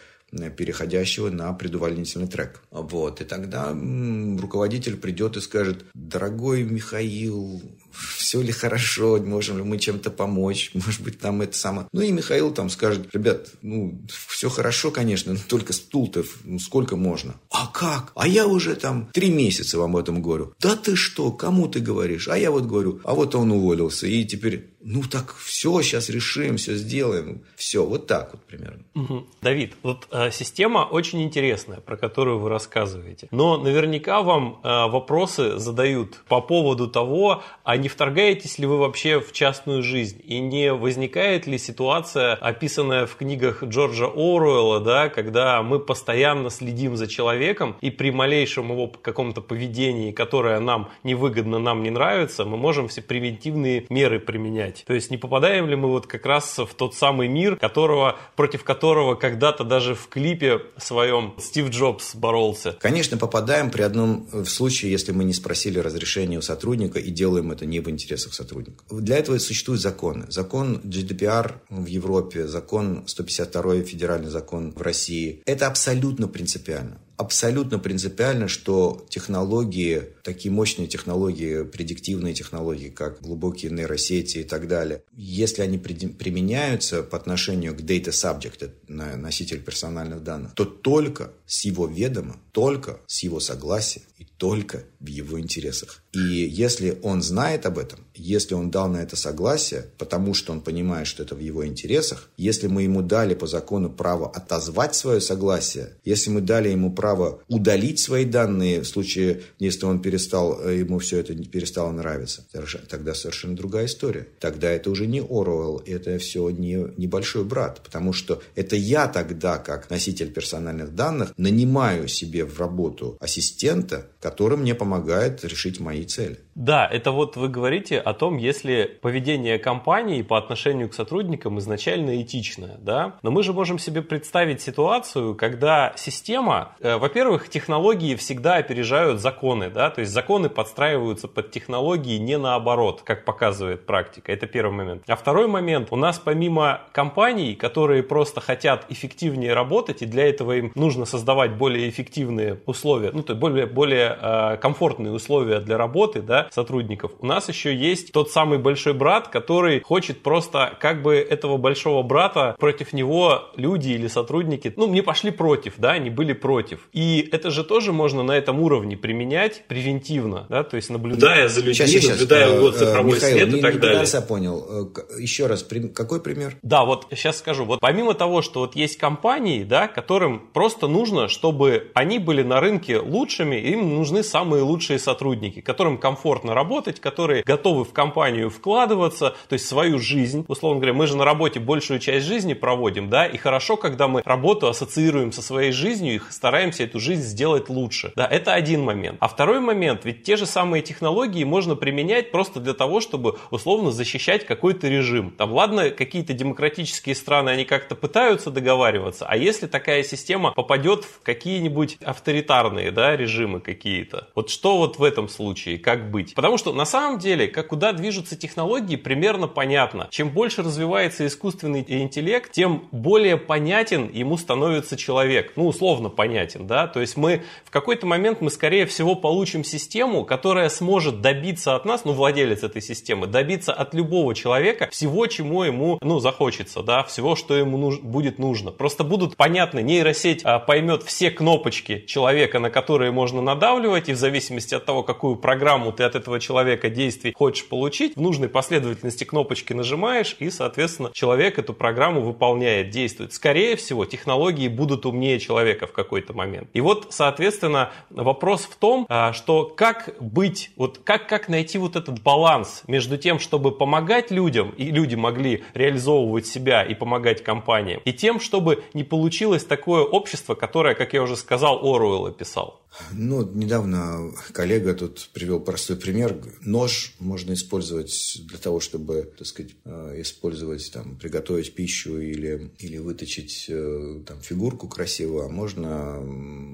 переходящего на предувольнительный трек. Вот. И тогда руководитель придет и скажет, дорогой Михаил, все ли хорошо, можем ли мы чем-то помочь, может быть, там это самое. Ну и Михаил там скажет, ребят, ну, все хорошо, конечно, но только стул-то ну, сколько можно? А как? А я уже там три месяца вам об этом говорю. Да ты что, кому ты говоришь? А я вот говорю, а вот он уволился, и теперь ну так все, сейчас решим, все сделаем. Все, вот так вот примерно. Угу. Давид, вот э, система очень интересная, про которую вы рассказываете. Но наверняка вам э, вопросы задают по поводу того, а не вторгаетесь ли вы вообще в частную жизнь? И не возникает ли ситуация, описанная в книгах Джорджа Оруэлла, да, когда мы постоянно следим за человеком, и при малейшем его каком-то поведении, которое нам невыгодно, нам не нравится, мы можем все превентивные меры применять. То есть не попадаем ли мы вот как раз в тот самый мир, которого, против которого когда-то даже в клипе своем Стив Джобс боролся? Конечно, попадаем при одном в случае, если мы не спросили разрешения у сотрудника и делаем это не в интересах сотрудника. Для этого существуют законы. Закон GDPR в Европе, закон 152 федеральный закон в России. Это абсолютно принципиально абсолютно принципиально, что технологии, такие мощные технологии, предиктивные технологии, как глубокие нейросети и так далее, если они применяются по отношению к data subject, носитель персональных данных, то только с его ведома, только с его согласия и только в его интересах. И если он знает об этом, если он дал на это согласие, потому что он понимает, что это в его интересах, если мы ему дали по закону право отозвать свое согласие, если мы дали ему право удалить свои данные в случае, если он перестал, э, ему все это перестало нравиться, тогда совершенно другая история. Тогда это уже не Оруэлл, это все не небольшой брат, потому что это я тогда, как носитель персональных данных, нанимаю себе в работу ассистента, который мне помогает решить мои цели. Да, это вот вы говорите о том, если поведение компании по отношению к сотрудникам изначально этичное, да? Но мы же можем себе представить ситуацию, когда система, э, во-первых, технологии всегда опережают законы, да? То есть законы подстраиваются под технологии не наоборот, как показывает практика. Это первый момент. А второй момент, у нас помимо компаний, которые просто хотят эффективнее работать, и для этого им нужно создавать более эффективные условия, ну, то есть более, более э, комфортные условия для работы, да, сотрудников. У нас еще есть тот самый большой брат, который хочет просто как бы этого большого брата против него люди или сотрудники, ну, не пошли против, да, они были против. И это же тоже можно на этом уровне применять превентивно, да, то есть наблюдая за людьми, сейчас, сейчас, наблюдая его цифровой Михаил, след не, и так не далее. Я понял. Э, еще раз, какой пример? Да, вот сейчас скажу. Вот помимо того, что вот есть компании, да, которым просто нужно, чтобы они были на рынке лучшими, им нужны самые лучшие сотрудники, которым комфортно комфортно работать, которые готовы в компанию вкладываться, то есть свою жизнь, условно говоря, мы же на работе большую часть жизни проводим, да, и хорошо, когда мы работу ассоциируем со своей жизнью и стараемся эту жизнь сделать лучше. Да, это один момент. А второй момент, ведь те же самые технологии можно применять просто для того, чтобы условно защищать какой-то режим. Там, ладно, какие-то демократические страны, они как-то пытаются договариваться, а если такая система попадет в какие-нибудь авторитарные да, режимы какие-то, вот что вот в этом случае, как быть? Потому что на самом деле, как куда движутся технологии, примерно понятно. Чем больше развивается искусственный интеллект, тем более понятен ему становится человек. Ну, условно понятен, да? То есть мы в какой-то момент мы, скорее всего, получим систему, которая сможет добиться от нас, ну, владелец этой системы, добиться от любого человека всего, чему ему, ну, захочется, да, всего, что ему нуж- будет нужно. Просто будут понятны, нейросеть а, поймет все кнопочки человека, на которые можно надавливать, и в зависимости от того, какую программу ты от этого человека действий хочешь получить, в нужной последовательности кнопочки нажимаешь, и, соответственно, человек эту программу выполняет, действует. Скорее всего, технологии будут умнее человека в какой-то момент. И вот, соответственно, вопрос в том, а, что как быть, вот как, как найти вот этот баланс между тем, чтобы помогать людям, и люди могли реализовывать себя и помогать компаниям, и тем, чтобы не получилось такое общество, которое, как я уже сказал, Оруэлл описал. Ну, недавно коллега тут привел простой пример. Нож можно использовать для того, чтобы, так сказать, э, использовать, там, приготовить пищу или, или выточить э, там, фигурку красивую, а можно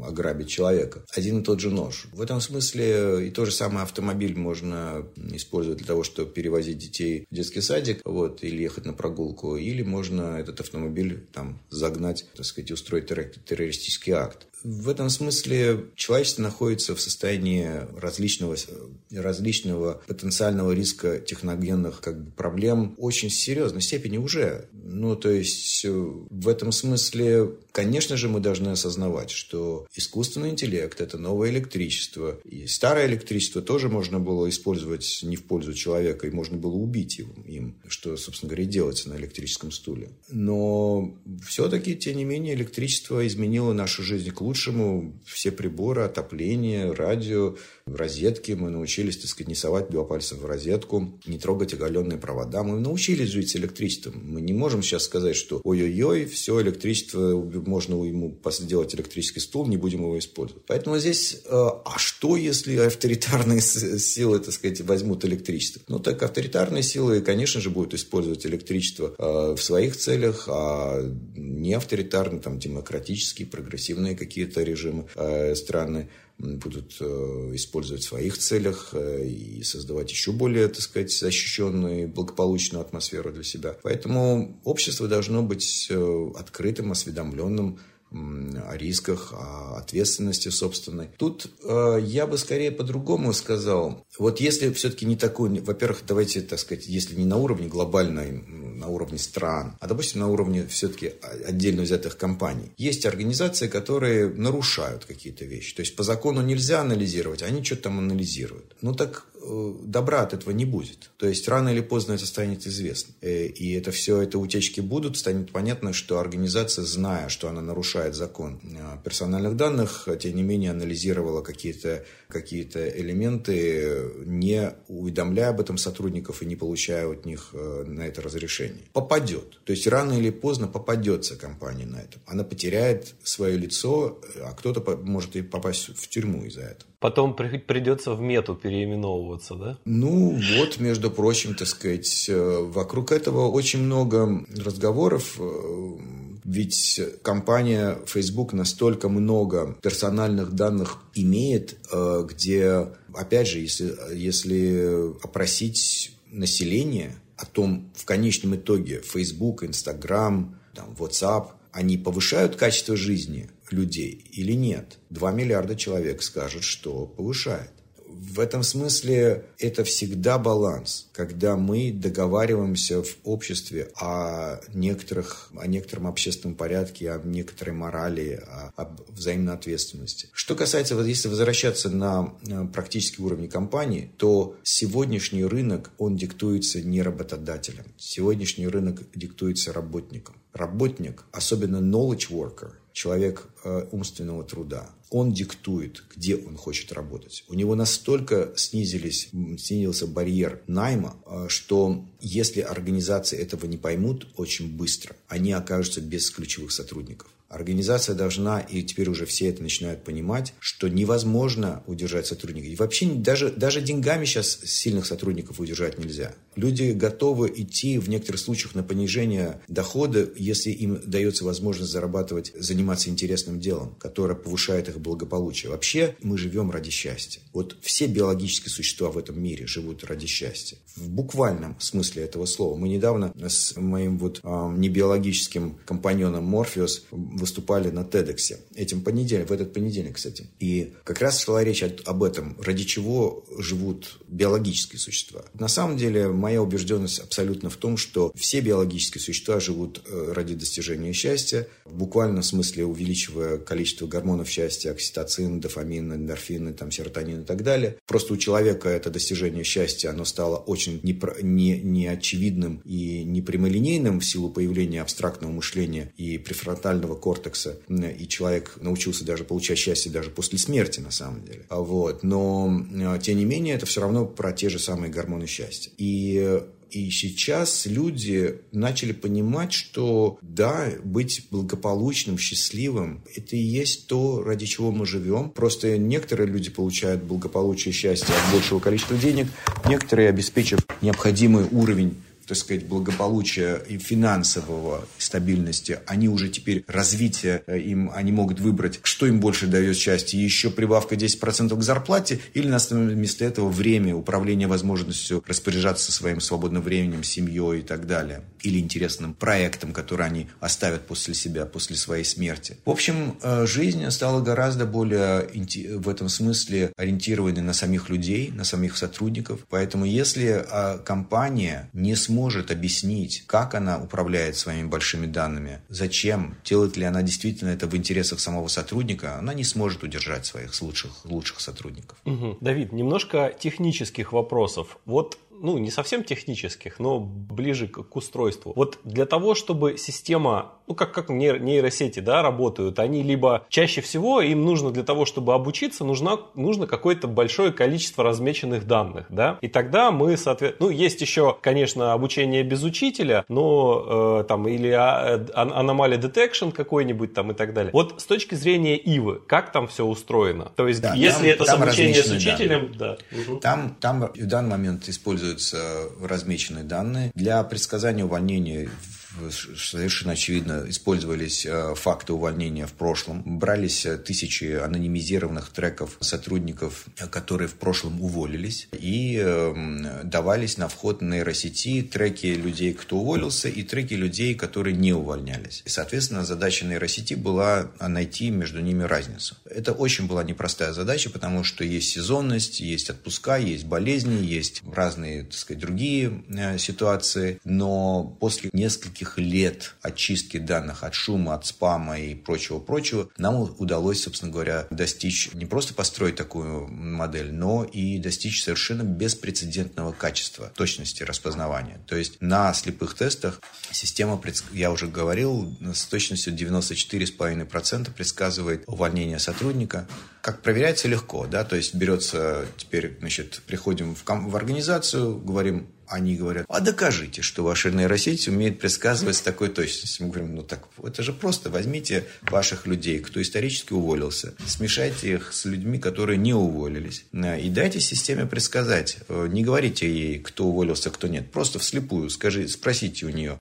ограбить человека. Один и тот же нож. В этом смысле и то же самое автомобиль можно использовать для того, чтобы перевозить детей в детский садик, вот, или ехать на прогулку, или можно этот автомобиль там загнать, так сказать, устроить террористический акт. В этом смысле человечество находится в состоянии различного, различного потенциального риска техногенных как бы, проблем очень серьезной степени уже. Ну, то есть, в этом смысле, конечно же, мы должны осознавать, что искусственный интеллект – это новое электричество. И старое электричество тоже можно было использовать не в пользу человека, и можно было убить им, что, собственно говоря, и делается на электрическом стуле. Но все-таки, тем не менее, электричество изменило нашу жизнь к лучшему лучшему все приборы, отопление, радио, розетки. Мы научились, так сказать, не совать два пальца в розетку, не трогать оголенные провода. Мы научились жить с электричеством. Мы не можем сейчас сказать, что ой-ой-ой, все электричество, можно ему сделать электрический стул, не будем его использовать. Поэтому здесь, а если авторитарные силы, так сказать, возьмут электричество? Ну, так авторитарные силы, конечно же, будут использовать электричество э, в своих целях, а не авторитарные, там, демократические, прогрессивные какие какие-то режимы э, страны будут э, использовать в своих целях э, и создавать еще более, так сказать, защищенную и благополучную атмосферу для себя. Поэтому общество должно быть открытым, осведомленным, о рисках, о ответственности собственной. Тут э, я бы скорее по-другому сказал. Вот если все-таки не такой, во-первых, давайте, так сказать, если не на уровне глобальной, на уровне стран, а, допустим, на уровне все-таки отдельно взятых компаний. Есть организации, которые нарушают какие-то вещи. То есть по закону нельзя анализировать, а они что-то там анализируют. Ну так добра от этого не будет. То есть рано или поздно это станет известно. Э, и это все, это утечки будут, станет понятно, что организация, зная, что она нарушает закон персональных данных, тем не менее анализировала какие-то какие элементы, не уведомляя об этом сотрудников и не получая от них э, на это разрешение. Попадет. То есть рано или поздно попадется компания на этом. Она потеряет свое лицо, а кто-то может и попасть в тюрьму из-за этого. Потом придется в мету переименовываться, да? Ну, вот, между прочим, так сказать, э, вокруг этого очень много разговоров. Ведь компания Facebook настолько много персональных данных имеет, э, где, опять же, если, если опросить население о том, в конечном итоге Facebook, Instagram, там, WhatsApp, они повышают качество жизни – людей или нет. 2 миллиарда человек скажут, что повышает. В этом смысле это всегда баланс, когда мы договариваемся в обществе о, некоторых, о некотором общественном порядке, о некоторой морали, о, об взаимной ответственности. Что касается, вот если возвращаться на практический уровень компании, то сегодняшний рынок, он диктуется не работодателем. Сегодняшний рынок диктуется работником. Работник, особенно knowledge worker, человек э, умственного труда. Он диктует, где он хочет работать. У него настолько снизились, снизился барьер найма, э, что если организации этого не поймут очень быстро, они окажутся без ключевых сотрудников. Организация должна, и теперь уже все это начинают понимать, что невозможно удержать сотрудника. И вообще даже, даже деньгами сейчас сильных сотрудников удержать нельзя. Люди готовы идти в некоторых случаях на понижение дохода, если им дается возможность зарабатывать, заниматься интересным делом, которое повышает их благополучие. Вообще мы живем ради счастья. Вот все биологические существа в этом мире живут ради счастья. В буквальном смысле этого слова. Мы недавно с моим вот э, небиологическим компаньоном Морфеус выступали на TEDx этим понедельником, в этот понедельник, кстати. И как раз шла речь об этом, ради чего живут биологические существа. На самом деле, моя убежденность абсолютно в том, что все биологические существа живут э, ради достижения счастья, в буквальном смысле увеличивая количество гормонов счастья, окситоцин, дофамин, эндорфины, там, серотонин и так далее. Просто у человека это достижение счастья, оно стало очень непро- не, неочевидным и непрямолинейным в силу появления абстрактного мышления и префронтального корпуса кортекса, и человек научился даже получать счастье даже после смерти, на самом деле. А вот. Но, э, тем не менее, это все равно про те же самые гормоны счастья. И и сейчас люди начали понимать, что да, быть благополучным, счастливым, это и есть то, ради чего мы живем. Просто некоторые люди получают благополучие, счастье от большего количества денег, некоторые обеспечив необходимый уровень так сказать, благополучия и финансового стабильности, они уже теперь развитие э, им, они могут выбрать, что им больше дает счастье, еще прибавка 10% к зарплате или вместо этого время, управление возможностью распоряжаться своим свободным временем, семьей и так далее. Или интересным проектом, который они оставят после себя, после своей смерти. В общем, э, жизнь стала гораздо более в этом смысле ориентированной на самих людей, на самих сотрудников. Поэтому если а, компания не сможет может объяснить, как она управляет своими большими данными, зачем, делает ли она действительно это в интересах самого сотрудника, она не сможет удержать своих лучших, лучших сотрудников. Угу. Давид, немножко технических вопросов. Вот ну, не совсем технических, но ближе к, к устройству. Вот для того, чтобы система, ну, как, как нейросети, да, работают, они либо чаще всего им нужно для того, чтобы обучиться, нужно, нужно какое-то большое количество размеченных данных, да, и тогда мы, соответственно, ну, есть еще, конечно, обучение без учителя, но э, там, или а, аномалия detection какой-нибудь там и так далее. Вот с точки зрения Ивы, как там все устроено? То есть, да, если там, это там с обучением с учителем, данные. да. Там, там в данный момент используют используются размеченные данные. Для предсказания увольнения совершенно очевидно использовались э, факты увольнения в прошлом. Брались э, тысячи анонимизированных треков сотрудников, э, которые в прошлом уволились, и эм, давались на вход нейросети треки людей, кто уволился, и треки людей, которые не увольнялись. И, соответственно, задача нейросети была найти между ними разницу. Это очень была непростая задача, потому что есть сезонность, есть отпуска, есть болезни, есть разные, так сказать, другие ситуации, но после нескольких нескольких лет очистки данных от шума, от спама и прочего-прочего, нам удалось, собственно говоря, достичь, не просто построить такую модель, но и достичь совершенно беспрецедентного качества точности распознавания. То есть на слепых тестах система, я уже говорил, с точностью 94,5% предсказывает увольнение сотрудника. Как проверяется легко, да, то есть берется теперь, значит, приходим в, в организацию, говорим, они говорят, а докажите, что ваша нейросеть умеет предсказывать с такой точностью. Мы говорим, ну так, это же просто. Возьмите ваших людей, кто исторически уволился, смешайте их с людьми, которые не уволились, и дайте системе предсказать. Э, не говорите ей, кто уволился, кто нет. Просто вслепую скажи, спросите у нее,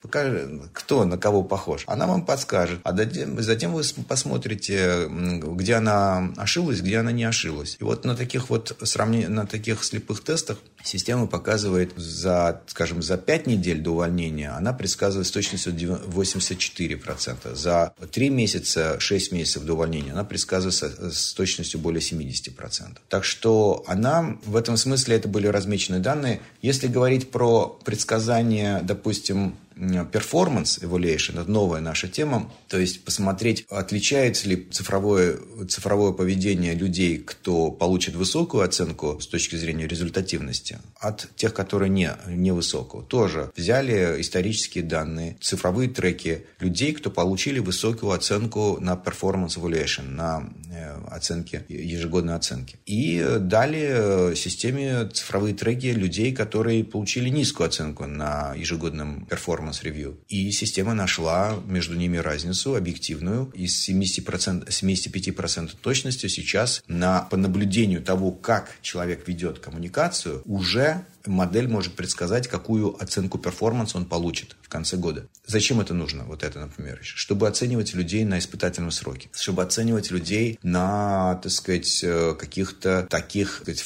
кто на кого похож. Она вам подскажет. А затем вы посмотрите, где она ошиблась, где она не ошиблась. И вот на таких вот сравнениях, на таких слепых тестах система показывает за скажем, за 5 недель до увольнения она предсказывает с точностью 84%. За 3 месяца, 6 месяцев до увольнения она предсказывает с точностью более 70%. Так что она, в этом смысле это были размеченные данные. Если говорить про предсказания, допустим, performance evaluation, это новая наша тема, то есть посмотреть, отличается ли цифровое, цифровое поведение людей, кто получит высокую оценку с точки зрения результативности, от тех, которые не, невысокую. Тоже взяли исторические данные, цифровые треки людей, кто получили высокую оценку на performance evaluation, на э, оценки, ежегодной оценки. И дали системе цифровые треки людей, которые получили низкую оценку на ежегодном performance review. И система нашла между ними разницу объективную. Из 70%, 75% точностью сейчас на, по наблюдению того, как человек ведет коммуникацию, уже модель может предсказать, какую оценку перформанса он получит в конце года. Зачем это нужно? Вот это, например, чтобы оценивать людей на испытательном сроке, чтобы оценивать людей на, так сказать, э, каких-то таких так сказать,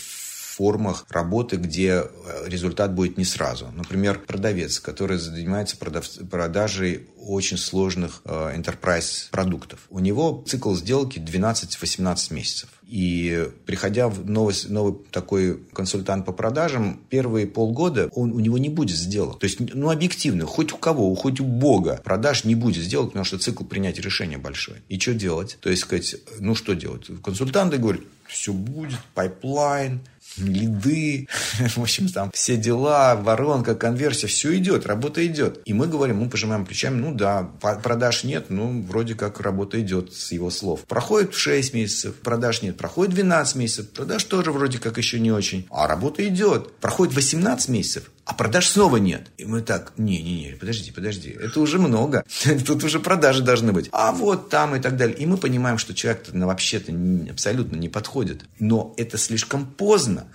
формах работы, где э, результат будет не сразу. Например, продавец, который занимается продав... продажей очень сложных э, enterprise продуктов. У него цикл сделки 12-18 месяцев. И приходя в новый, новый такой консультант по продажам, первые полгода он, у него не будет сделок. То есть, ну, объективно, хоть у кого, хоть у Бога продаж не будет сделок, потому что цикл принятия решения большой. И что делать? То есть, сказать, ну, что делать? Консультанты говорят, все будет, pipeline, лиды, в общем, там все дела, воронка, конверсия, все идет, работа идет. И мы говорим, мы пожимаем плечами, ну да, продаж нет, ну вроде как работа идет с его слов. Проходит 6 месяцев, продаж нет, проходит 12 месяцев, продаж тоже вроде как еще не очень, а работа идет. Проходит 18 месяцев, а продаж снова нет. И мы так, не-не-не, подожди, подожди, это уже много, тут уже продажи должны быть. А вот там и так далее. И мы понимаем, что человек-то ну, вообще-то абсолютно не подходит. Но это слишком поздно.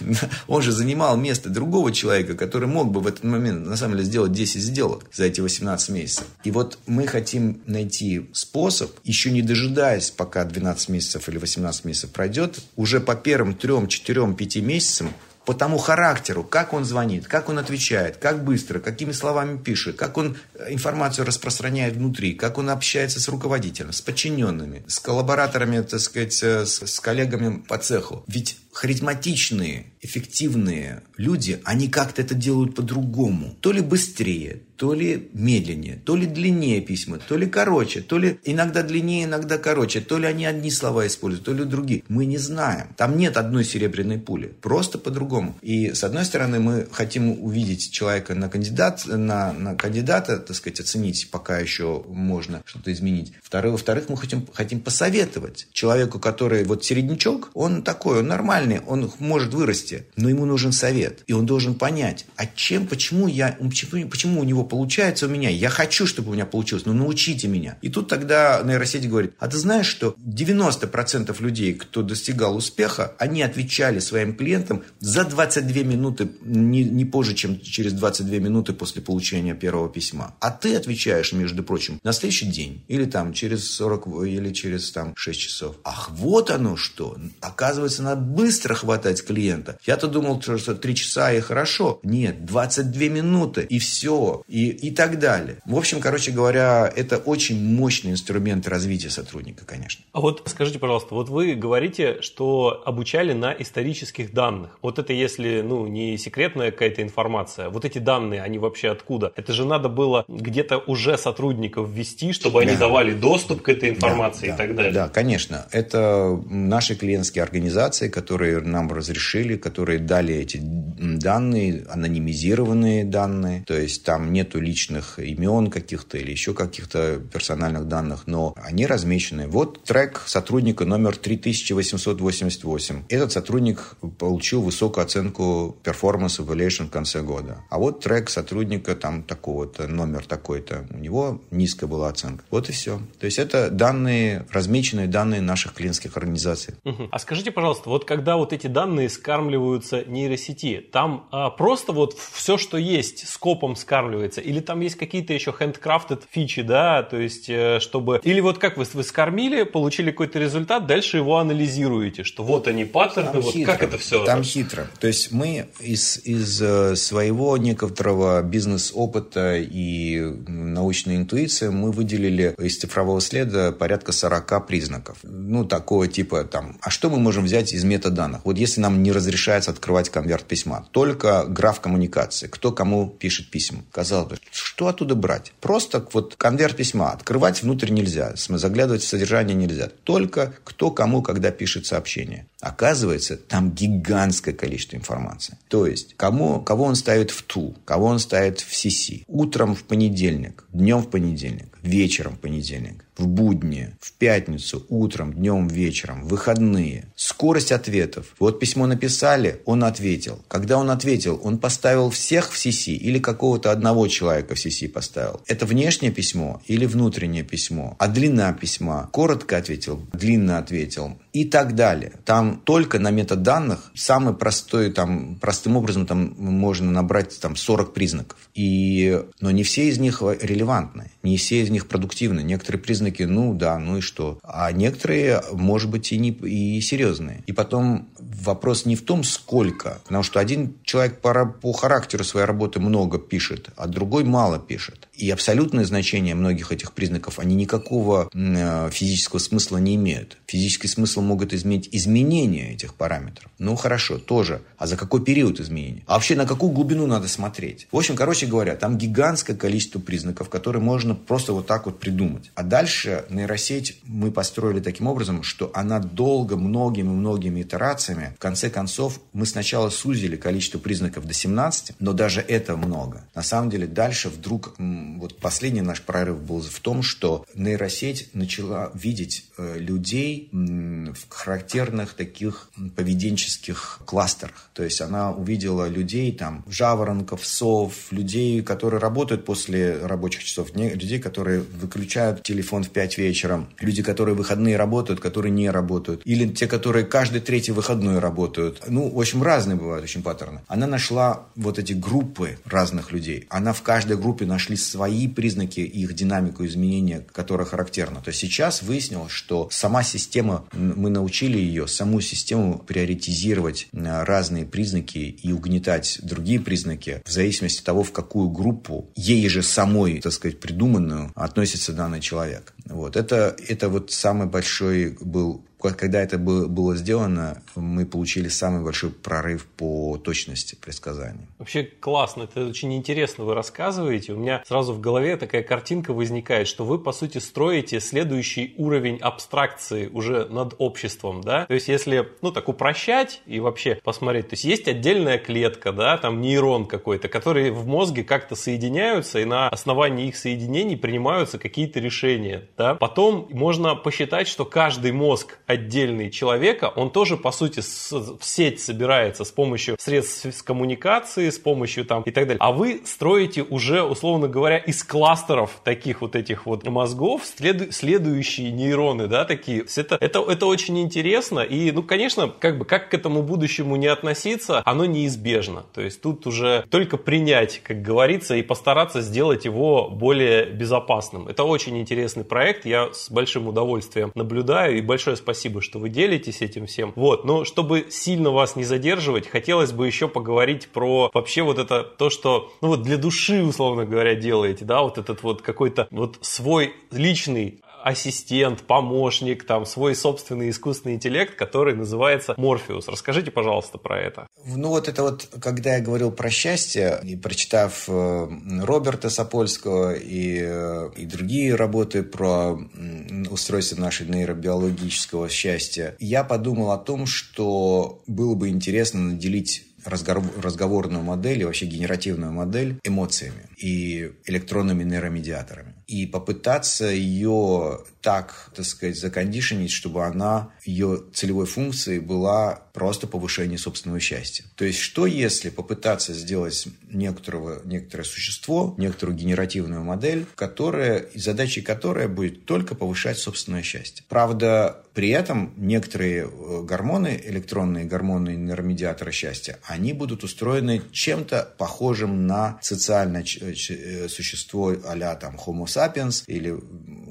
Он же занимал место другого человека, который мог бы в этот момент, на самом деле, сделать 10 сделок за эти 18 месяцев. И вот мы хотим найти способ, еще не дожидаясь, пока 12 месяцев или 18 месяцев пройдет, уже по первым 3, 4, 5 месяцам по тому характеру, как он звонит, как он отвечает, как быстро, какими словами пишет, как он э, информацию распространяет внутри, как он общается с руководителем, с подчиненными, с коллабораторами, так сказать, э, с, с коллегами по цеху. Ведь харизматичные, эффективные люди, они как-то это делают по-другому. То ли быстрее, то ли медленнее, то ли длиннее письма, то ли короче, то ли иногда длиннее, иногда короче, то ли они одни слова используют, то ли другие. Мы не знаем. Там нет одной серебряной пули. Просто по-другому. И с одной стороны мы хотим увидеть человека на, кандидат, на, на кандидата, так сказать, оценить, пока еще можно что-то изменить. Второе, во-вторых, мы хотим, хотим посоветовать человеку, который вот середнячок, он такой, он нормальный, он может вырасти, но ему нужен совет. И он должен понять, а чем, почему я, почему, почему у него получается у меня. Я хочу, чтобы у меня получилось, но научите меня. И тут тогда нейросеть говорит, а ты знаешь, что 90% людей, кто достигал успеха, они отвечали своим клиентам за 22 минуты, не, не позже, чем через 22 минуты после получения первого письма. А ты отвечаешь, между прочим, на следующий день. Или там через 40, или через там 6 часов. Ах, вот оно что. Оказывается, надо быстро хватать клиента. Я-то думал, что 3 часа и хорошо. Нет, 22 минуты и все. И и, так далее. В общем, короче говоря, это очень мощный инструмент развития сотрудника, конечно. А вот скажите, пожалуйста, вот вы говорите, что обучали на исторических данных. Вот это если, ну, не секретная какая-то информация, вот эти данные, они вообще откуда? Это же надо было где-то уже сотрудников ввести, чтобы да. они давали доступ к этой информации да, и так далее. Да, конечно. Это наши клиентские организации, которые нам разрешили, которые дали эти данные, анонимизированные данные. То есть там нет нету личных имен каких-то или еще каких-то персональных данных, но они размечены. Вот трек сотрудника номер 3888. Этот сотрудник получил высокую оценку Performance Evaluation в конце года. А вот трек сотрудника там такого-то, номер такой-то, у него низкая была оценка. Вот и все. То есть это данные, размеченные данные наших клиентских организаций. Угу. А скажите, пожалуйста, вот когда вот эти данные скармливаются нейросети, там а, просто вот все, что есть, скопом скармливается? Или там есть какие-то еще handcrafted фичи, да, то есть э, чтобы... Или вот как вы, вы скормили, получили какой-то результат, дальше его анализируете, что вот они паттерны, там вот хитро, как это все? Там хитро. То есть мы из, из э, своего некоторого бизнес-опыта и научной интуиции мы выделили из цифрового следа порядка 40 признаков. Ну, такого типа там, а что мы можем взять из метода данных. Вот если нам не разрешается открывать конверт письма, только граф коммуникации, кто кому пишет письма. Казалось бы, что оттуда брать? Просто вот конверт письма открывать внутрь нельзя, заглядывать в содержание нельзя. Только кто кому когда пишет сообщение. Оказывается, там гигантское количество информации. То есть, кому, кого он ставит в ту, кого он ставит в CC. Утром в понедельник, днем в понедельник, вечером в понедельник, в будни, в пятницу, утром, днем, вечером, в выходные. Скорость ответов. Вот письмо написали, он ответил. Когда он ответил, он поставил всех в CC или какого-то одного человека в CC поставил. Это внешнее письмо или внутреннее письмо? А длина письма? Коротко ответил, длинно ответил и так далее. Там только на метаданных самый простой, там, простым образом там можно набрать там 40 признаков. И, но не все из них релевантны, не все из них продуктивны. Некоторые признаки, ну да, ну и что. А некоторые, может быть, и, не, и серьезные. И потом вопрос не в том, сколько. Потому что один человек по, по характеру своей работы много пишет, а другой мало пишет. И абсолютное значение многих этих признаков, они никакого э, физического смысла не имеют. Физический смысл могут изменить изменения этих параметров. Ну, хорошо, тоже. А за какой период изменения? А вообще на какую глубину надо смотреть? В общем, короче говоря, там гигантское количество признаков, которые можно просто вот так вот придумать. А дальше нейросеть мы построили таким образом, что она долго, многими-многими итерациями, в конце концов, мы сначала сузили количество признаков до 17, но даже это много. На самом деле, дальше вдруг вот последний наш прорыв был в том, что нейросеть начала видеть э, людей в характерных таких поведенческих кластерах. То есть она увидела людей, там, жаворонков, сов, людей, которые работают после рабочих часов, людей, которые выключают телефон в 5 вечера, люди, которые выходные работают, которые не работают, или те, которые каждый третий выходной работают. Ну, в общем, разные бывают очень паттерны. Она нашла вот эти группы разных людей. Она в каждой группе нашли свои признаки, их динамику изменения, которая характерна. То есть сейчас выяснилось, что сама система, мы научили ее, саму систему приоритизировать э, разные признаки и угнетать другие признаки в зависимости от того, в какую группу ей же самой, так сказать, придуманную относится данный человек. Вот. Это, это вот самый большой был когда это было сделано, мы получили самый большой прорыв по точности предсказаний. Вообще классно, это очень интересно вы рассказываете. У меня сразу в голове такая картинка возникает, что вы, по сути, строите следующий уровень абстракции уже над обществом, да? То есть, если, ну, так упрощать и вообще посмотреть, то есть, есть отдельная клетка, да, там нейрон какой-то, которые в мозге как-то соединяются, и на основании их соединений принимаются какие-то решения, да? Потом можно посчитать, что каждый мозг отдельный человека, он тоже, по сути, в сеть собирается с помощью средств коммуникации, с помощью там и так далее. А вы строите уже, условно говоря, из кластеров таких вот этих вот мозгов следу следующие нейроны, да, такие. Это, это, это очень интересно. И, ну, конечно, как бы, как к этому будущему не относиться, оно неизбежно. То есть тут уже только принять, как говорится, и постараться сделать его более безопасным. Это очень интересный проект. Я с большим удовольствием наблюдаю. И большое спасибо спасибо, что вы делитесь этим всем. Вот, но чтобы сильно вас не задерживать, хотелось бы еще поговорить про вообще вот это, то, что, ну вот для души, условно говоря, делаете, да, вот этот вот какой-то вот свой личный ассистент, помощник, там свой собственный искусственный интеллект, который называется Морфеус. Расскажите, пожалуйста, про это. Ну вот это вот, когда я говорил про счастье, и прочитав э, Роберта Сапольского и, э, и другие работы про устройство нашего нейробиологического счастья, я подумал о том, что было бы интересно наделить разговорную модель и вообще генеративную модель эмоциями и электронными нейромедиаторами. И попытаться ее так, так сказать, закондишенить, чтобы она, ее целевой функцией была просто повышение собственного счастья. То есть, что если попытаться сделать некоторого, некоторое существо, некоторую генеративную модель, которая, задачей которой будет только повышать собственное счастье. Правда, при этом некоторые э, гормоны, электронные гормоны нейромедиаторы счастья, они будут устроены чем-то похожим на социальное э, существо а там Homo sapiens, или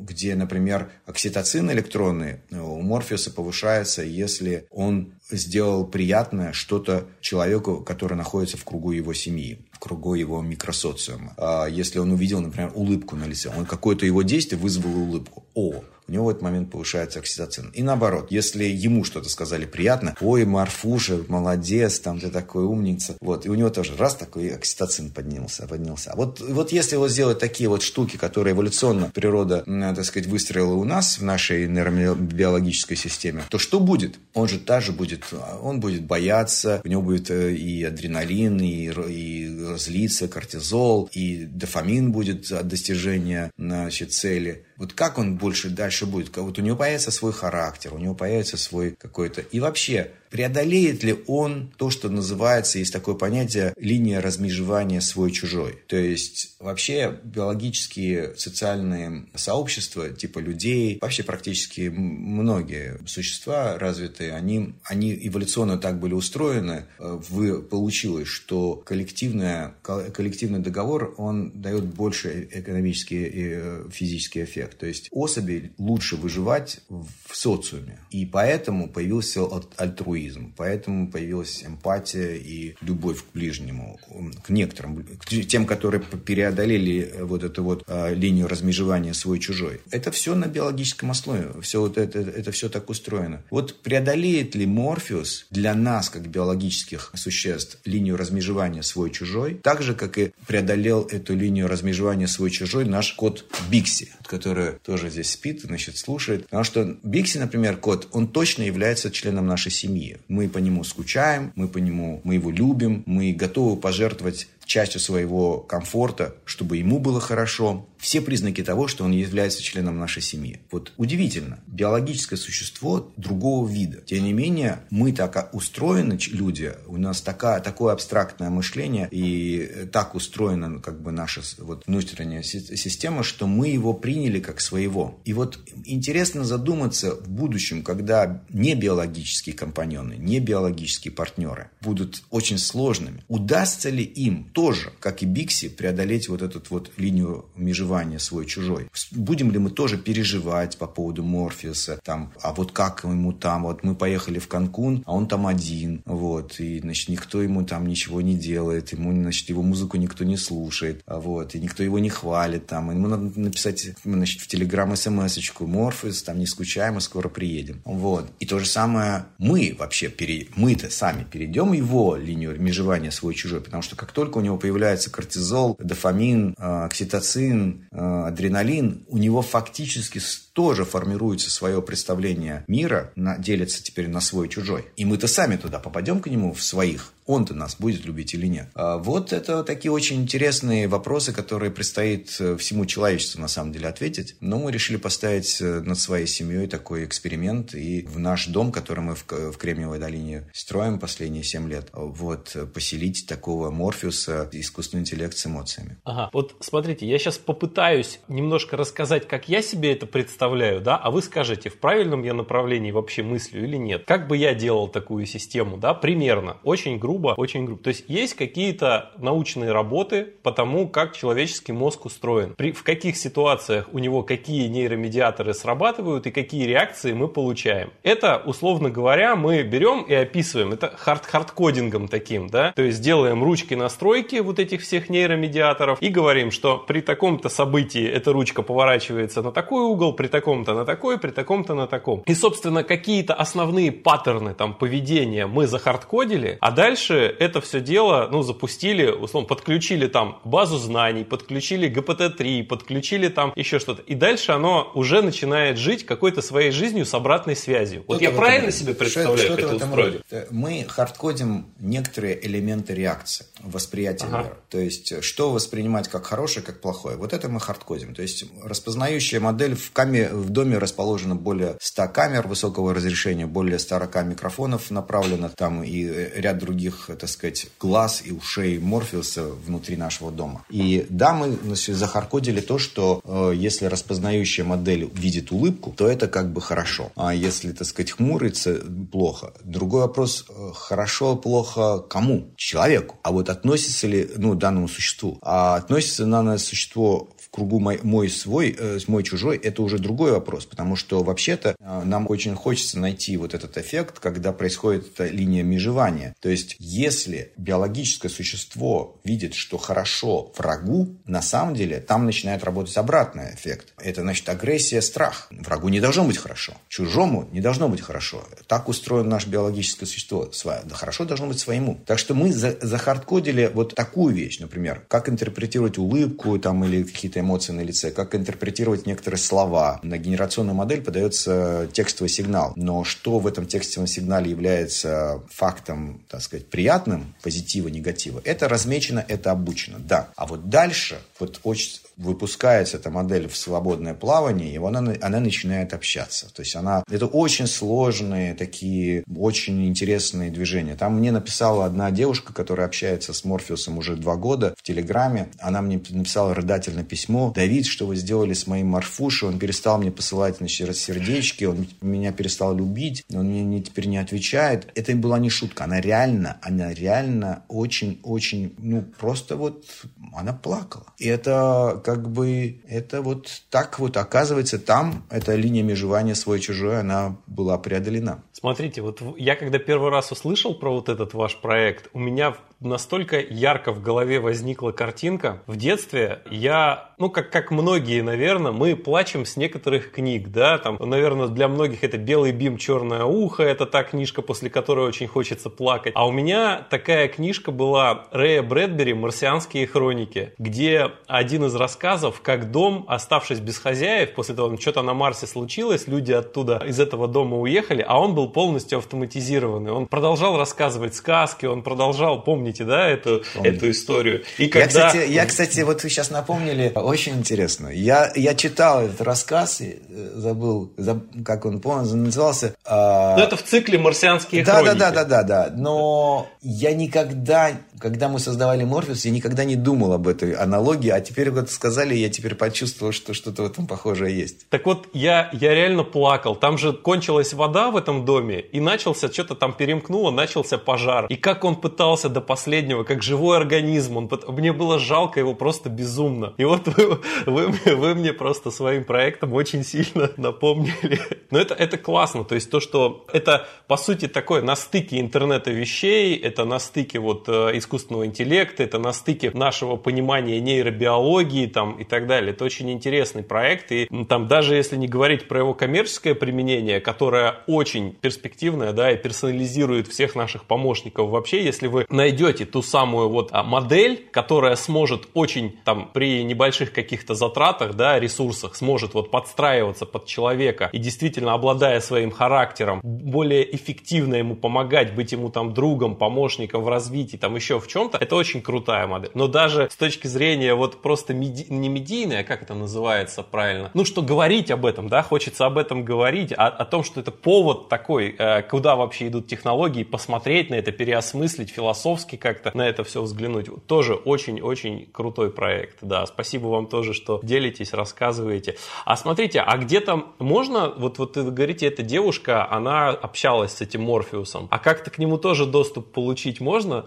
где, например, окситоцин электронный э, у Морфеуса повышается, если он сделал приятное что-то человеку, который находится в кругу его семьи, в кругу его микросоциума. А если он увидел, например, улыбку на лице, он какое-то его действие вызвало улыбку. О, у него в этот момент повышается окситоцин. И наоборот, если ему что-то сказали приятно, ой, Марфуша, молодец, там ты такой умница, вот, и у него тоже раз такой окситоцин поднялся, поднялся. Вот, вот если вот сделать такие вот штуки, которые эволюционно природа, так сказать, выстроила у нас в нашей нейробиологической системе, то что будет? Он же также будет, он будет бояться, у него будет э, и адреналин, и, и злиться, кортизол, и дофамин будет от достижения значит, цели. Вот как он больше дальше будет? Вот у него появится свой характер, у него появится свой какой-то... И вообще, преодолеет ли он то, что называется, есть такое понятие, линия размежевания свой-чужой? То есть, вообще, биологические социальные сообщества, типа людей, вообще практически многие существа развитые, они, они эволюционно так были устроены, э, вы, получилось, что коллективное, коллективный договор, он дает больше экономический и э, физический эффект. То есть особи лучше выживать в социуме. И поэтому появился альтруизм, поэтому появилась эмпатия и любовь к ближнему, к некоторым, к тем, которые переодолели вот эту вот а, линию размежевания свой-чужой. Это все на биологическом основе, все вот это, это все так устроено. Вот преодолеет ли Морфеус для нас, как биологических существ, линию размежевания свой-чужой, так же, как и преодолел эту линию размежевания свой-чужой наш кот Бикси, который тоже здесь спит, значит, слушает. Потому что Бикси, например, кот, он точно является членом нашей семьи. Мы по нему скучаем, мы по нему, мы его любим, мы готовы пожертвовать частью своего комфорта, чтобы ему было хорошо. Все признаки того, что он является членом нашей семьи. Вот удивительно. Биологическое существо другого вида. Тем не менее, мы так устроены, люди, у нас такая, такое абстрактное мышление и так устроена как бы наша вот внутренняя система, что мы его приняли как своего. И вот интересно задуматься в будущем, когда не биологические компаньоны, не биологические партнеры будут очень сложными. Удастся ли им тоже, как и Бикси, преодолеть вот эту вот линию межевания свой-чужой. Будем ли мы тоже переживать по поводу Морфеуса, там, а вот как ему там, вот мы поехали в Канкун, а он там один, вот, и, значит, никто ему там ничего не делает, ему, значит, его музыку никто не слушает, а вот, и никто его не хвалит, там, ему надо написать, значит, в Телеграм смс-очку, Морфеус, там, не скучаем, мы скоро приедем, вот. И то же самое мы вообще, пере... мы-то сами перейдем его линию межевания свой-чужой, потому что как только у него появляется кортизол, дофамин, э, окситоцин, адреналин, у него фактически тоже формируется свое представление мира, делится теперь на свой и мы-то сами туда попадем к нему в своих он-то нас будет любить или нет. А вот это такие очень интересные вопросы, которые предстоит э, всему человечеству на самом деле ответить. Но мы решили поставить э, над своей семьей такой эксперимент и в наш дом, который мы в, в Кремниевой долине строим последние 7 лет, вот поселить такого Морфеуса, искусственный интеллект с эмоциями. Ага, вот смотрите, я сейчас попытаюсь немножко рассказать, как я себе это представляю, да, а вы скажете, в правильном я направлении вообще мыслю или нет. Как бы я делал такую систему, да, примерно, очень грубо, очень грубо. То есть есть какие-то научные работы по тому, как человеческий мозг устроен. При, в каких ситуациях у него какие нейромедиаторы срабатывают и какие реакции мы получаем. Это, условно говоря, мы берем и описываем. Это hard hardcoding ом таким, да. То есть делаем ручки настройки вот этих всех нейромедиаторов и говорим, что при таком-то событии эта ручка поворачивается на такой угол, при таком-то на такой, при таком-то на таком. И, собственно, какие-то основные паттерны там поведения мы захардкодили, а дальше это все дело, ну, запустили, условно, подключили там базу знаний, подключили GPT-3, подключили там еще что-то. И дальше оно уже начинает жить какой-то своей жизнью с обратной связью. Вот я правильно роде. себе представляю, что, как это устроить? Мы хардкодим некоторые элементы реакции, восприятия ага. мира. То есть, что воспринимать как хорошее, как плохое. Вот это мы хардкодим. То есть, распознающая модель в, каме, в доме расположена более 100 камер высокого разрешения, более 40 микрофонов направлено, там и ряд других так сказать, глаз и ушей Морфеуса внутри нашего дома. И да, мы захаркодили то, что э, если распознающая модель видит улыбку, то это как бы хорошо. А если, так сказать, хмурится, плохо. Другой вопрос, э, хорошо, плохо кому? Человеку. А вот относится ли, ну, данному существу? А относится данное существо кругу мой, мой свой, э, мой чужой, это уже другой вопрос, потому что вообще-то э, нам очень хочется найти вот этот эффект, когда происходит эта линия межевания. То есть, если биологическое существо видит, что хорошо врагу, на самом деле там начинает работать обратный эффект. Это значит агрессия, страх. Врагу не должно быть хорошо, чужому не должно быть хорошо. Так устроено наше биологическое существо. Да хорошо должно быть своему. Так что мы за, захардкодили вот такую вещь, например, как интерпретировать улыбку там, или какие-то эмоции на лице, как интерпретировать некоторые слова. На генерационную модель подается текстовый сигнал. Но что в этом текстовом сигнале является фактом, так сказать, приятным, позитива, негатива, это размечено, это обучено, да. А вот дальше, вот очень выпускается эта модель в свободное плавание, и она, она начинает общаться. То есть она, это очень сложные такие, очень интересные движения. Там мне написала одна девушка, которая общается с Морфеусом уже два года в Телеграме. Она мне написала рыдательное письмо. «Давид, что вы сделали с моим Марфушей? Он перестал мне посылать значит, сердечки, он меня перестал любить, он мне теперь не отвечает». Это была не шутка, она реально, она реально очень-очень, ну, просто вот она плакала. И это как бы, это вот так вот оказывается там эта линия межевания свой-чужой, она была преодолена. Смотрите, вот я когда первый раз услышал про вот этот ваш проект, у меня настолько ярко в голове возникла картинка. В детстве я, ну, как, как многие, наверное, мы плачем с некоторых книг, да, там, наверное, для многих это «Белый бим, черное ухо», это та книжка, после которой очень хочется плакать. А у меня такая книжка была Рэя Брэдбери «Марсианские хроники», где один из рассказов, как дом, оставшись без хозяев, после того, что-то на Марсе случилось, люди оттуда из этого дома уехали, а он был полностью автоматизированный. Он продолжал рассказывать сказки, он продолжал, помните, да, эту, эту историю. И когда... я, кстати, я, кстати, вот вы сейчас напомнили, очень интересно. Я, я читал этот рассказ, и э, забыл, заб, как он полностью назывался. А... Ну, это в цикле «Марсианские да, хроники». Да, да, да, да, да. Но я никогда, когда мы создавали Морфеус, я никогда не думал об этой аналогии, а теперь вот сказали, я теперь почувствовал, что что-то в этом похожее есть. Так вот, я, я реально плакал. Там же кончилась вода в этом доме, доме, и начался, что-то там перемкнуло, начался пожар. И как он пытался до последнего, как живой организм, он, мне было жалко его просто безумно. И вот вы, вы, вы мне просто своим проектом очень сильно напомнили. Но это, это классно, то есть то, что это по сути такое на стыке интернета вещей, это на стыке вот э, искусственного интеллекта, это на стыке нашего понимания нейробиологии там и так далее. Это очень интересный проект, и там даже если не говорить про его коммерческое применение, которое очень перспективная, да, и персонализирует всех наших помощников. Вообще, если вы найдете ту самую вот а, модель, которая сможет очень там при небольших каких-то затратах, да, ресурсах, сможет вот подстраиваться под человека и действительно обладая своим характером, более эффективно ему помогать, быть ему там другом, помощником в развитии, там еще в чем-то, это очень крутая модель. Но даже с точки зрения вот просто меди... не медийная, как это называется правильно, ну что говорить об этом, да, хочется об этом говорить, о, о том, что это повод такой, э, куда вообще идут технологии, посмотреть на это, переосмыслить философски как-то на это все взглянуть. Тоже очень-очень крутой проект. Да, спасибо вам тоже, что делитесь, рассказываете. А смотрите, а где-то можно, вот, вот вы говорите, эта девушка, она общалась с этим Морфеусом, а как-то к нему тоже доступ получить можно?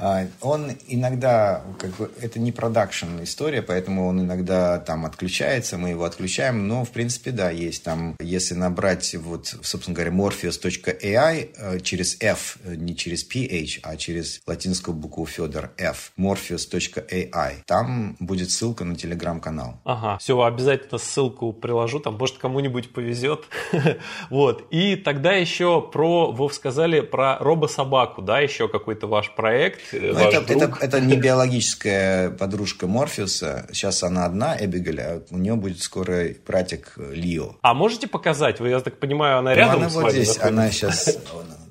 А, он иногда, как бы, это не продакшн история, поэтому он иногда там отключается, мы его отключаем, но, в принципе, да, есть там, если набрать, вот, собственно говоря, Morpheus Morpheus.ai э, через F, э, не через PH, а через латинскую букву Федор F. Morpheus.ai. Там будет ссылка на телеграм-канал. Ага, все, обязательно ссылку приложу, там, может, кому-нибудь повезет. вот. И тогда еще про, вы сказали про робособаку, да, еще какой-то ваш проект, э, ну, ваш это, это, это не биологическая подружка Морфеуса, сейчас она одна, Эбигель, а у нее будет скоро братик Лио. А можете показать? Вы, я так понимаю, она рядом ну, она с вот вами здесь, она сейчас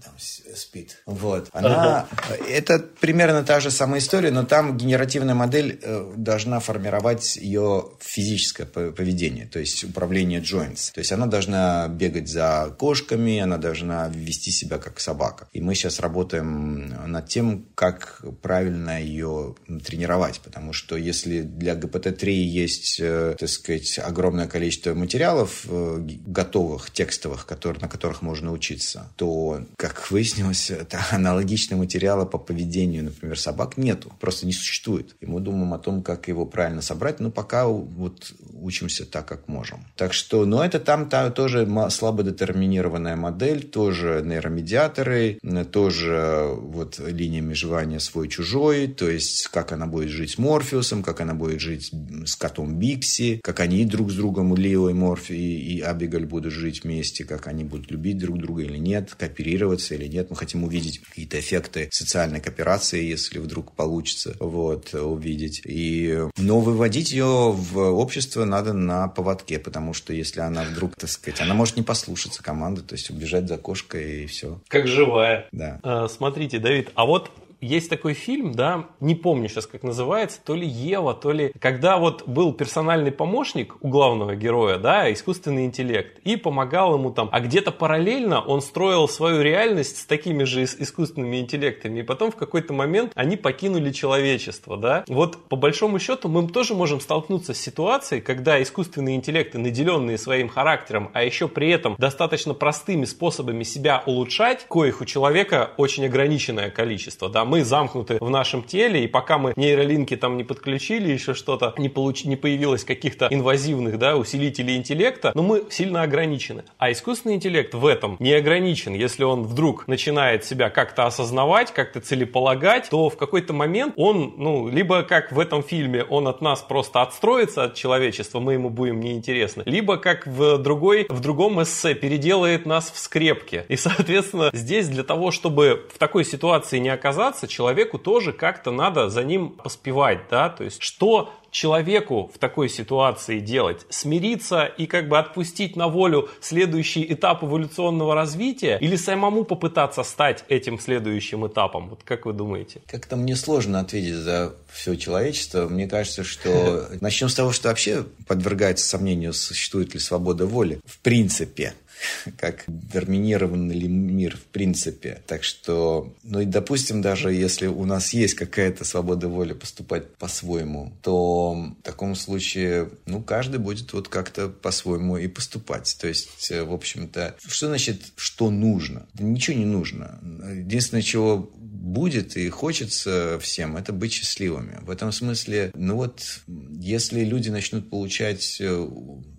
спит. Вот. Она, это примерно та же самая история, но там генеративная модель э, должна формировать ее физическое поведение, то есть управление joints. То есть она должна бегать за кошками, она должна вести себя как собака. И мы сейчас работаем над тем, как правильно ее тренировать, потому что если для ГПТ-3 есть, э, так сказать, огромное количество материалов э, готовых, текстовых, которые, на которых можно учиться, то, как выяснилось, аналогичного материала по поведению, например, собак нету, просто не существует. И мы думаем о том, как его правильно собрать, но пока вот учимся так, как можем. Так что, но это там, там тоже слабо детерминированная модель, тоже нейромедиаторы, тоже вот линия межевания свой-чужой, то есть как она будет жить с Морфеусом, как она будет жить с котом Бикси, как они друг с другом, Лео и Морфи и Абигаль будут жить вместе, как они будут любить друг друга или нет, кооперироваться или нет. Мы хотим увидеть какие-то эффекты социальной кооперации, если вдруг получится вот, увидеть. И, но выводить ее в общество надо на поводке, потому что если она вдруг, так сказать, она может не послушаться команды, то есть убежать за кошкой и все. Как живая. Да. А, смотрите, Давид, а вот есть такой фильм, да, не помню сейчас, как называется, то ли Ева, то ли... Когда вот был персональный помощник у главного героя, да, искусственный интеллект, и помогал ему там, а где-то параллельно он строил свою реальность с такими же искусственными интеллектами, и потом в какой-то момент они покинули человечество, да. Вот по большому счету мы тоже можем столкнуться с ситуацией, когда искусственные интеллекты, наделенные своим характером, а еще при этом достаточно простыми способами себя улучшать, коих у человека очень ограниченное количество, да, мы замкнуты в нашем теле, и пока мы нейролинки там не подключили, еще что-то, не, получ... не появилось каких-то инвазивных да, усилителей интеллекта, но мы сильно ограничены. А искусственный интеллект в этом не ограничен. Если он вдруг начинает себя как-то осознавать, как-то целеполагать, то в какой-то момент он, ну, либо как в этом фильме, он от нас просто отстроится от человечества, мы ему будем неинтересны, либо как в другой, в другом эссе переделает нас в скрепки. И, соответственно, здесь для того, чтобы в такой ситуации не оказаться, развиваться, человеку тоже как-то надо за ним поспевать, да, то есть что человеку в такой ситуации делать? Смириться и как бы отпустить на волю следующий этап эволюционного развития или самому попытаться стать этим следующим этапом? Вот как вы думаете? Как-то мне сложно ответить за все человечество. Мне кажется, что начнем с того, что вообще подвергается сомнению, существует ли свобода воли. В принципе, как терминированный ли мир в принципе. Так что, ну и допустим, даже если у нас есть какая-то свобода воли поступать по-своему, то в таком случае, ну, каждый будет вот как-то по-своему и поступать. То есть, э, в общем-то, что значит, что нужно? Да ничего не нужно. Единственное, чего будет и хочется всем, это быть счастливыми. В этом смысле, ну вот, если люди начнут получать э,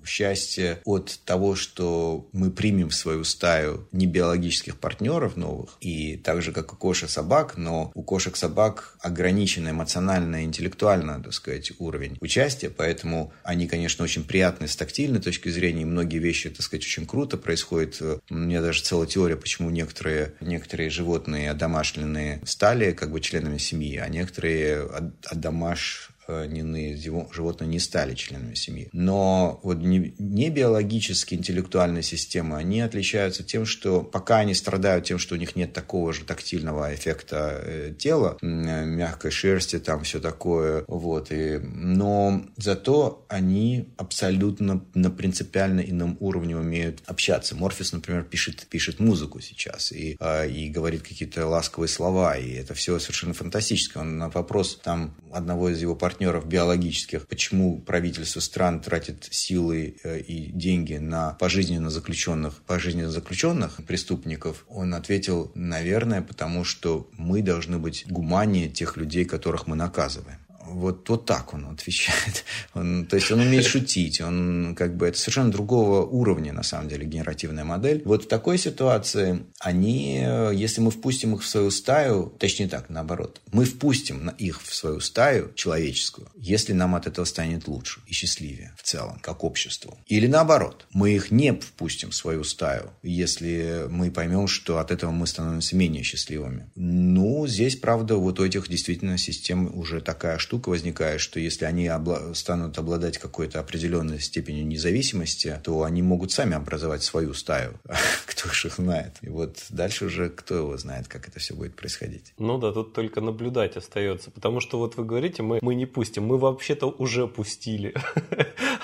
счастье от того, что мы примем в свою стаю не биологических партнеров новых, и так же, как у кошек собак, но у кошек собак ограниченный эмоционально, интеллектуально, так сказать, уровень участия, поэтому они, конечно, очень приятны с тактильной точки зрения, и многие вещи, так сказать, очень круто происходят. У меня даже целая теория, почему некоторые, некоторые животные одомашленные стали как бы членами семьи, а некоторые отдомаш иные животные не стали членами семьи. Но вот не, биологические интеллектуальные системы, они отличаются тем, что пока они страдают тем, что у них нет такого же тактильного эффекта э, тела, мягкой шерсти, там все такое, вот, и, но зато они абсолютно на принципиально ином уровне умеют общаться. Морфис, например, пишет, пишет музыку сейчас и, и говорит какие-то ласковые слова, и это все совершенно фантастическое. Он на вопрос там одного из его партнеров партнеров биологических, почему правительство стран тратит силы э, и деньги на пожизненно заключенных, пожизненно заключенных преступников, он ответил, наверное, потому что мы должны быть гуманнее тех людей, которых мы наказываем вот, вот так он отвечает. Он, то есть он умеет шутить, он как бы это совершенно другого уровня, на самом деле, генеративная модель. Вот в такой ситуации они, если мы впустим их в свою стаю, точнее так, наоборот, мы впустим их в свою стаю человеческую, если нам от этого станет лучше и счастливее в целом, как обществу. Или наоборот, мы их не впустим в свою стаю, если мы поймем, что от этого мы становимся менее счастливыми. Ну, здесь, правда, вот у этих действительно систем уже такая штука, штука возникает, что если они обла- станут обладать какой-то определенной степенью независимости, то они могут сами образовать свою стаю. кто же их знает. И вот дальше уже кто его знает, как это все будет происходить. Ну да, тут только наблюдать остается. Потому что вот вы говорите, мы, мы не пустим. Мы вообще-то уже пустили.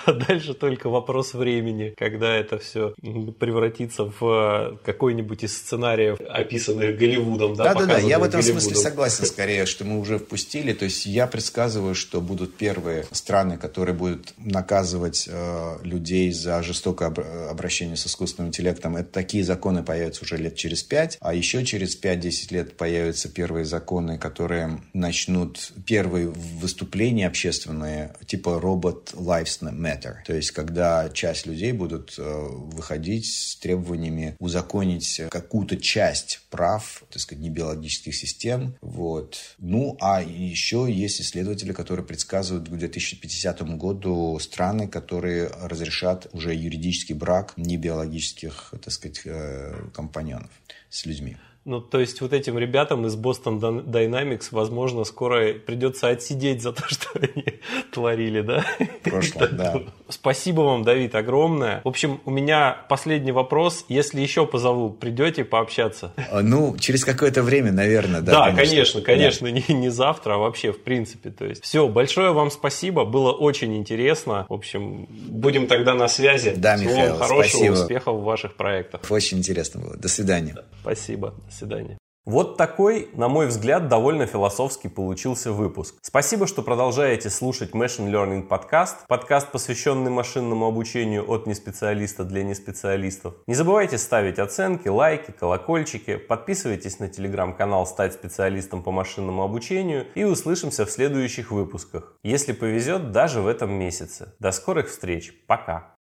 А дальше только вопрос времени, когда это все превратится в какой-нибудь из сценариев, описанных Голливудом. Да, да, да. Я в этом смысле согласен скорее, что мы уже впустили. То есть я предсказываю предсказываю, что будут первые страны, которые будут наказывать э, людей за жестокое обращение с искусственным интеллектом. Это такие законы появятся уже лет через пять, а еще через 5-10 лет появятся первые законы, которые начнут первые выступления общественные, типа робот lives matter. То есть, когда часть людей будут э, выходить с требованиями узаконить какую-то часть прав, так сказать, небиологических систем. Вот. Ну, а еще есть исследователи, которые предсказывают к 2050 году страны, которые разрешат уже юридический брак небиологических, так сказать, э, компаньонов с людьми. Ну, то есть вот этим ребятам из Boston Dynamics, возможно, скоро придется отсидеть за то, что они творили, да? В прошлом, да. Спасибо вам, Давид, огромное. В общем, у меня последний вопрос. Если еще позову, придете пообщаться? А, ну, через какое-то время, наверное, да. Да, конечно, конечно, да. Не, не завтра, а вообще в принципе. То есть, все, большое вам спасибо, было очень интересно. В общем, будем тогда на связи. Да, Всего Михаил, хорошего, спасибо. успехов в ваших проектах. Очень интересно было. До свидания. Спасибо свидания. Вот такой, на мой взгляд, довольно философский получился выпуск. Спасибо, что продолжаете слушать Machine Learning подкаст, подкаст, посвященный машинному обучению от неспециалиста для неспециалистов. Не забывайте ставить оценки, лайки, колокольчики, подписывайтесь на телеграм-канал «Стать специалистом по машинному обучению» и услышимся в следующих выпусках. Если повезет, даже в этом месяце. До скорых встреч. Пока.